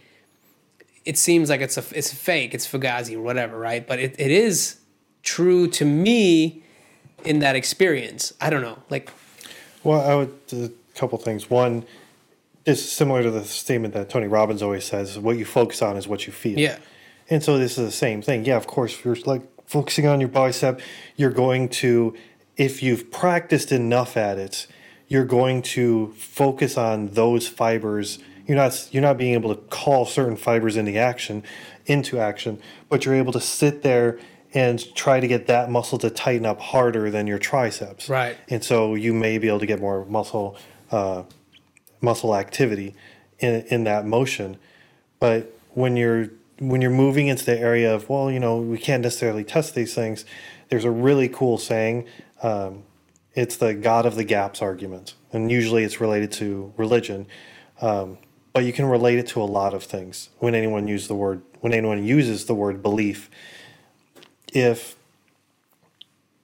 It seems like it's a it's fake. It's fugazi or whatever, right? But it, it is true to me in that experience. I don't know. Like, Well, I would a couple things. One is similar to the statement that Tony Robbins always says: "What you focus on is what you feel." yeah, And so this is the same thing. Yeah, of course, if you're like focusing on your bicep, you're going to, if you've practiced enough at it, you're going to focus on those fibers. You're not you're not being able to call certain fibers into action, into action, but you're able to sit there and try to get that muscle to tighten up harder than your triceps. Right. And so you may be able to get more muscle uh, muscle activity in in that motion. But when you're when you're moving into the area of well, you know, we can't necessarily test these things. There's a really cool saying. Um, it's the God of the gaps argument, and usually it's related to religion. Um, but you can relate it to a lot of things. When anyone uses the word, when anyone uses the word belief, if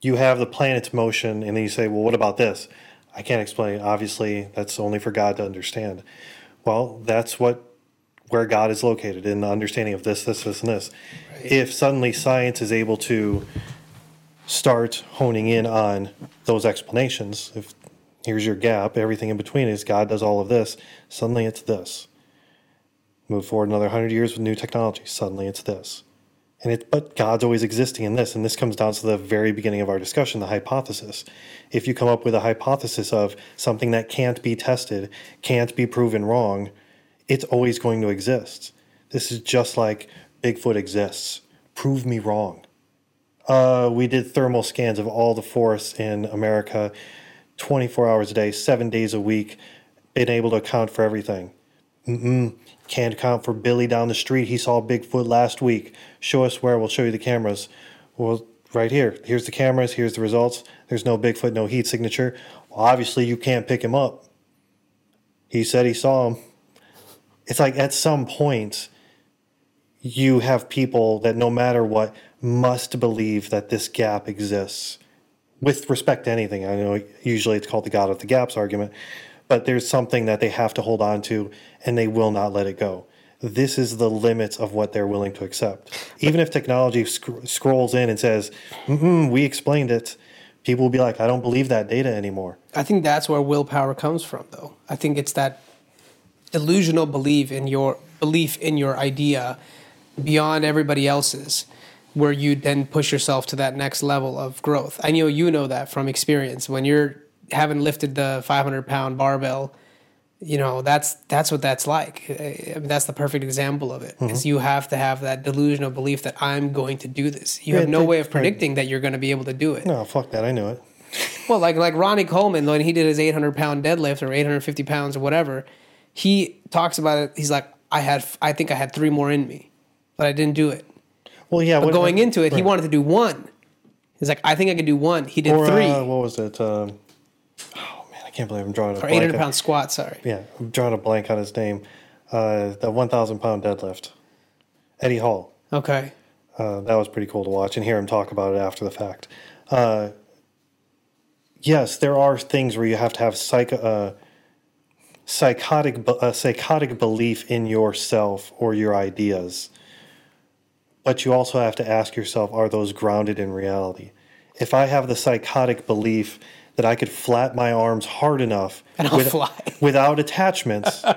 you have the planet's motion, and then you say, "Well, what about this?" I can't explain. Obviously, that's only for God to understand. Well, that's what where God is located in the understanding of this, this, this, and this. If suddenly science is able to start honing in on those explanations, if here's your gap, everything in between is God does all of this, suddenly it's this. Move forward another hundred years with new technology, suddenly it's this. And it, but God's always existing in this, and this comes down to the very beginning of our discussion, the hypothesis. If you come up with a hypothesis of something that can't be tested, can't be proven wrong, it's always going to exist. This is just like Bigfoot exists. Prove me wrong. Uh, we did thermal scans of all the forests in America, 24 hours a day, seven days a week, been able to account for everything. Mm-mm. Can't account for Billy down the street. He saw Bigfoot last week. Show us where. We'll show you the cameras. Well, right here. Here's the cameras. Here's the results. There's no Bigfoot, no heat signature. Well, obviously, you can't pick him up. He said he saw him. It's like at some point, you have people that no matter what must believe that this gap exists with respect to anything. I know usually it's called the God of the gaps argument, but there's something that they have to hold on to and they will not let it go. This is the limits of what they're willing to accept. Even if technology sc- scrolls in and says, mm we explained it, people will be like, I don't believe that data anymore. I think that's where willpower comes from, though. I think it's that delusional belief in your belief in your idea beyond everybody else's, where you then push yourself to that next level of growth. I know you know that from experience. When you're having lifted the 500 pound barbell, you know that's that's what that's like. I mean, that's the perfect example of it. it. Is you have to have that delusional belief that I'm going to do this. You Yeah, have no way of predicting that you're going to be able to do it. No, fuck that. I knew it. <laughs> Well, like like Ronnie Coleman when he did his 800 pound deadlift or 850 pounds or whatever, he talks about it. He's like, I had, I think I had three more in me, but I didn't do it. Well, yeah. But what- going into it, he wanted to do one. He's like, I think I could do one. He did Or, three uh, what was it? Um, I can't believe I'm drawing a or blank 800 on- pound squat. Sorry. Yeah, I'm drawing a blank on his name. Uh, the 1,000 pound deadlift. Eddie Hall. Okay. Uh, that was pretty cool to watch and hear him talk about it after the fact. Uh, yes, there are things where you have to have uh, psychotic, a psychotic belief in yourself or your ideas. But you also have to ask yourself, are those grounded in reality? If I have the psychotic belief that I could flap my arms hard enough And I'll fly. without attachments, <laughs>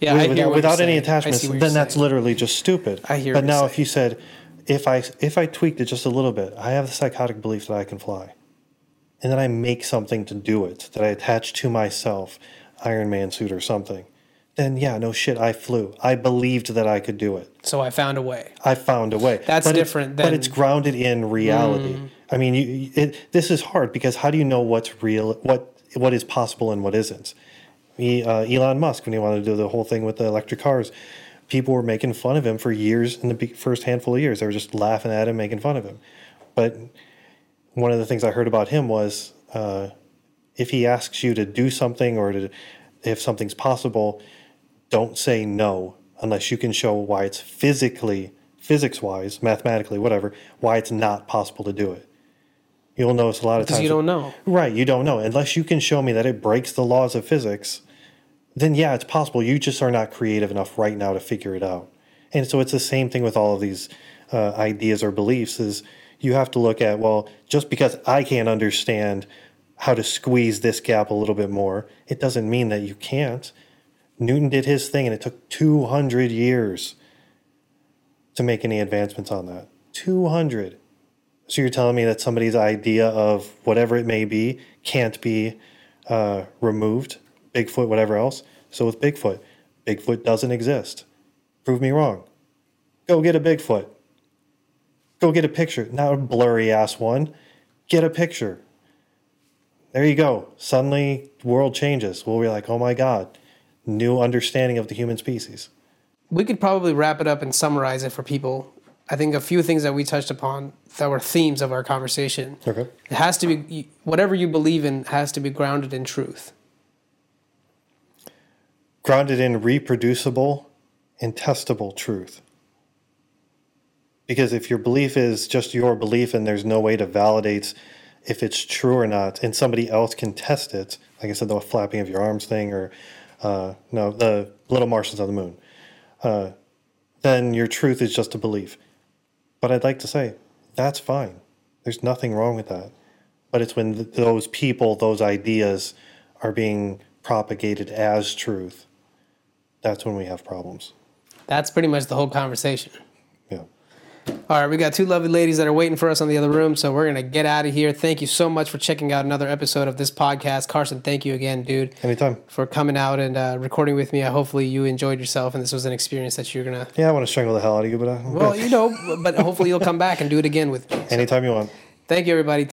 Yeah, I hear without, what without you're any attachments, then that's saying. literally just stupid. I hear But now, if you said, if I if I tweaked it just a little bit, I have the psychotic belief that I can fly, and then I make something to do it that I attach to myself, Iron Man suit or something. Then yeah, no shit, I flew. I believed that I could do it. So I found a way. I found a way. That's But it- different but than- it's grounded in reality. Mm. I mean, you, it, this is hard because how do you know what's real, what what is possible and what isn't? He, uh, Elon Musk, when he wanted to do the whole thing with the electric cars, people were making fun of him for years. In the first handful of years, they were just laughing at him, making fun of him. But one of the things I heard about him was uh, if he asks you to do something or to, if something's possible, don't say no unless you can show why it's physically, physics wise, mathematically, whatever, why it's not possible to do it. You'll notice a lot of times. Because times. you don't know. Right, you don't know. Unless you can show me that it breaks the laws of physics, then yeah, it's possible. You just are not creative enough right now to figure it out. And so it's the same thing with all of these uh, ideas or beliefs is you have to look at, well, just because I can't understand how to squeeze this gap a little bit more, it doesn't mean that you can't. Newton did his thing and it took 200 years to make any advancements on that. 200. So you're telling me that somebody's idea of whatever it may be can't be uh, removed, Bigfoot, whatever else. So with Bigfoot, Bigfoot doesn't exist. Prove me wrong. Go get a Bigfoot. Go get a picture, not a blurry ass one. Get a picture. There you go. Suddenly, world changes. We'll be like, oh my god, new understanding of the human species. we could probably wrap it up and summarize it for people. I think a few things that we touched upon that were themes of our conversation. Okay. It has to be whatever you believe in has to be grounded in truth. grounded in reproducible and testable truth. Because if your belief is just your belief and there's no way to validate if it's true or not, and somebody else can test it, like I said, the flapping of your arms thing, or uh, no, the little Martians on the moon, uh, then your truth is just a belief. But I'd like to say that's fine. There's nothing wrong with that. But it's when th- those people, those ideas are being propagated as truth that's when we have problems. That's pretty much the whole conversation. All right, we got two lovely ladies that are waiting for us on the other room, so we're gonna get out of here. Thank you so much for checking out another episode of this podcast, Karson. Thank you again, dude, Anytime. for coming out and uh, recording with me. I hopefully you enjoyed yourself and this was an experience that you're gonna. Yeah, I want to strangle the hell out of you, but uh, Well, you know, but hopefully you'll come back and do it again with me. anytime you want. Thank you, everybody.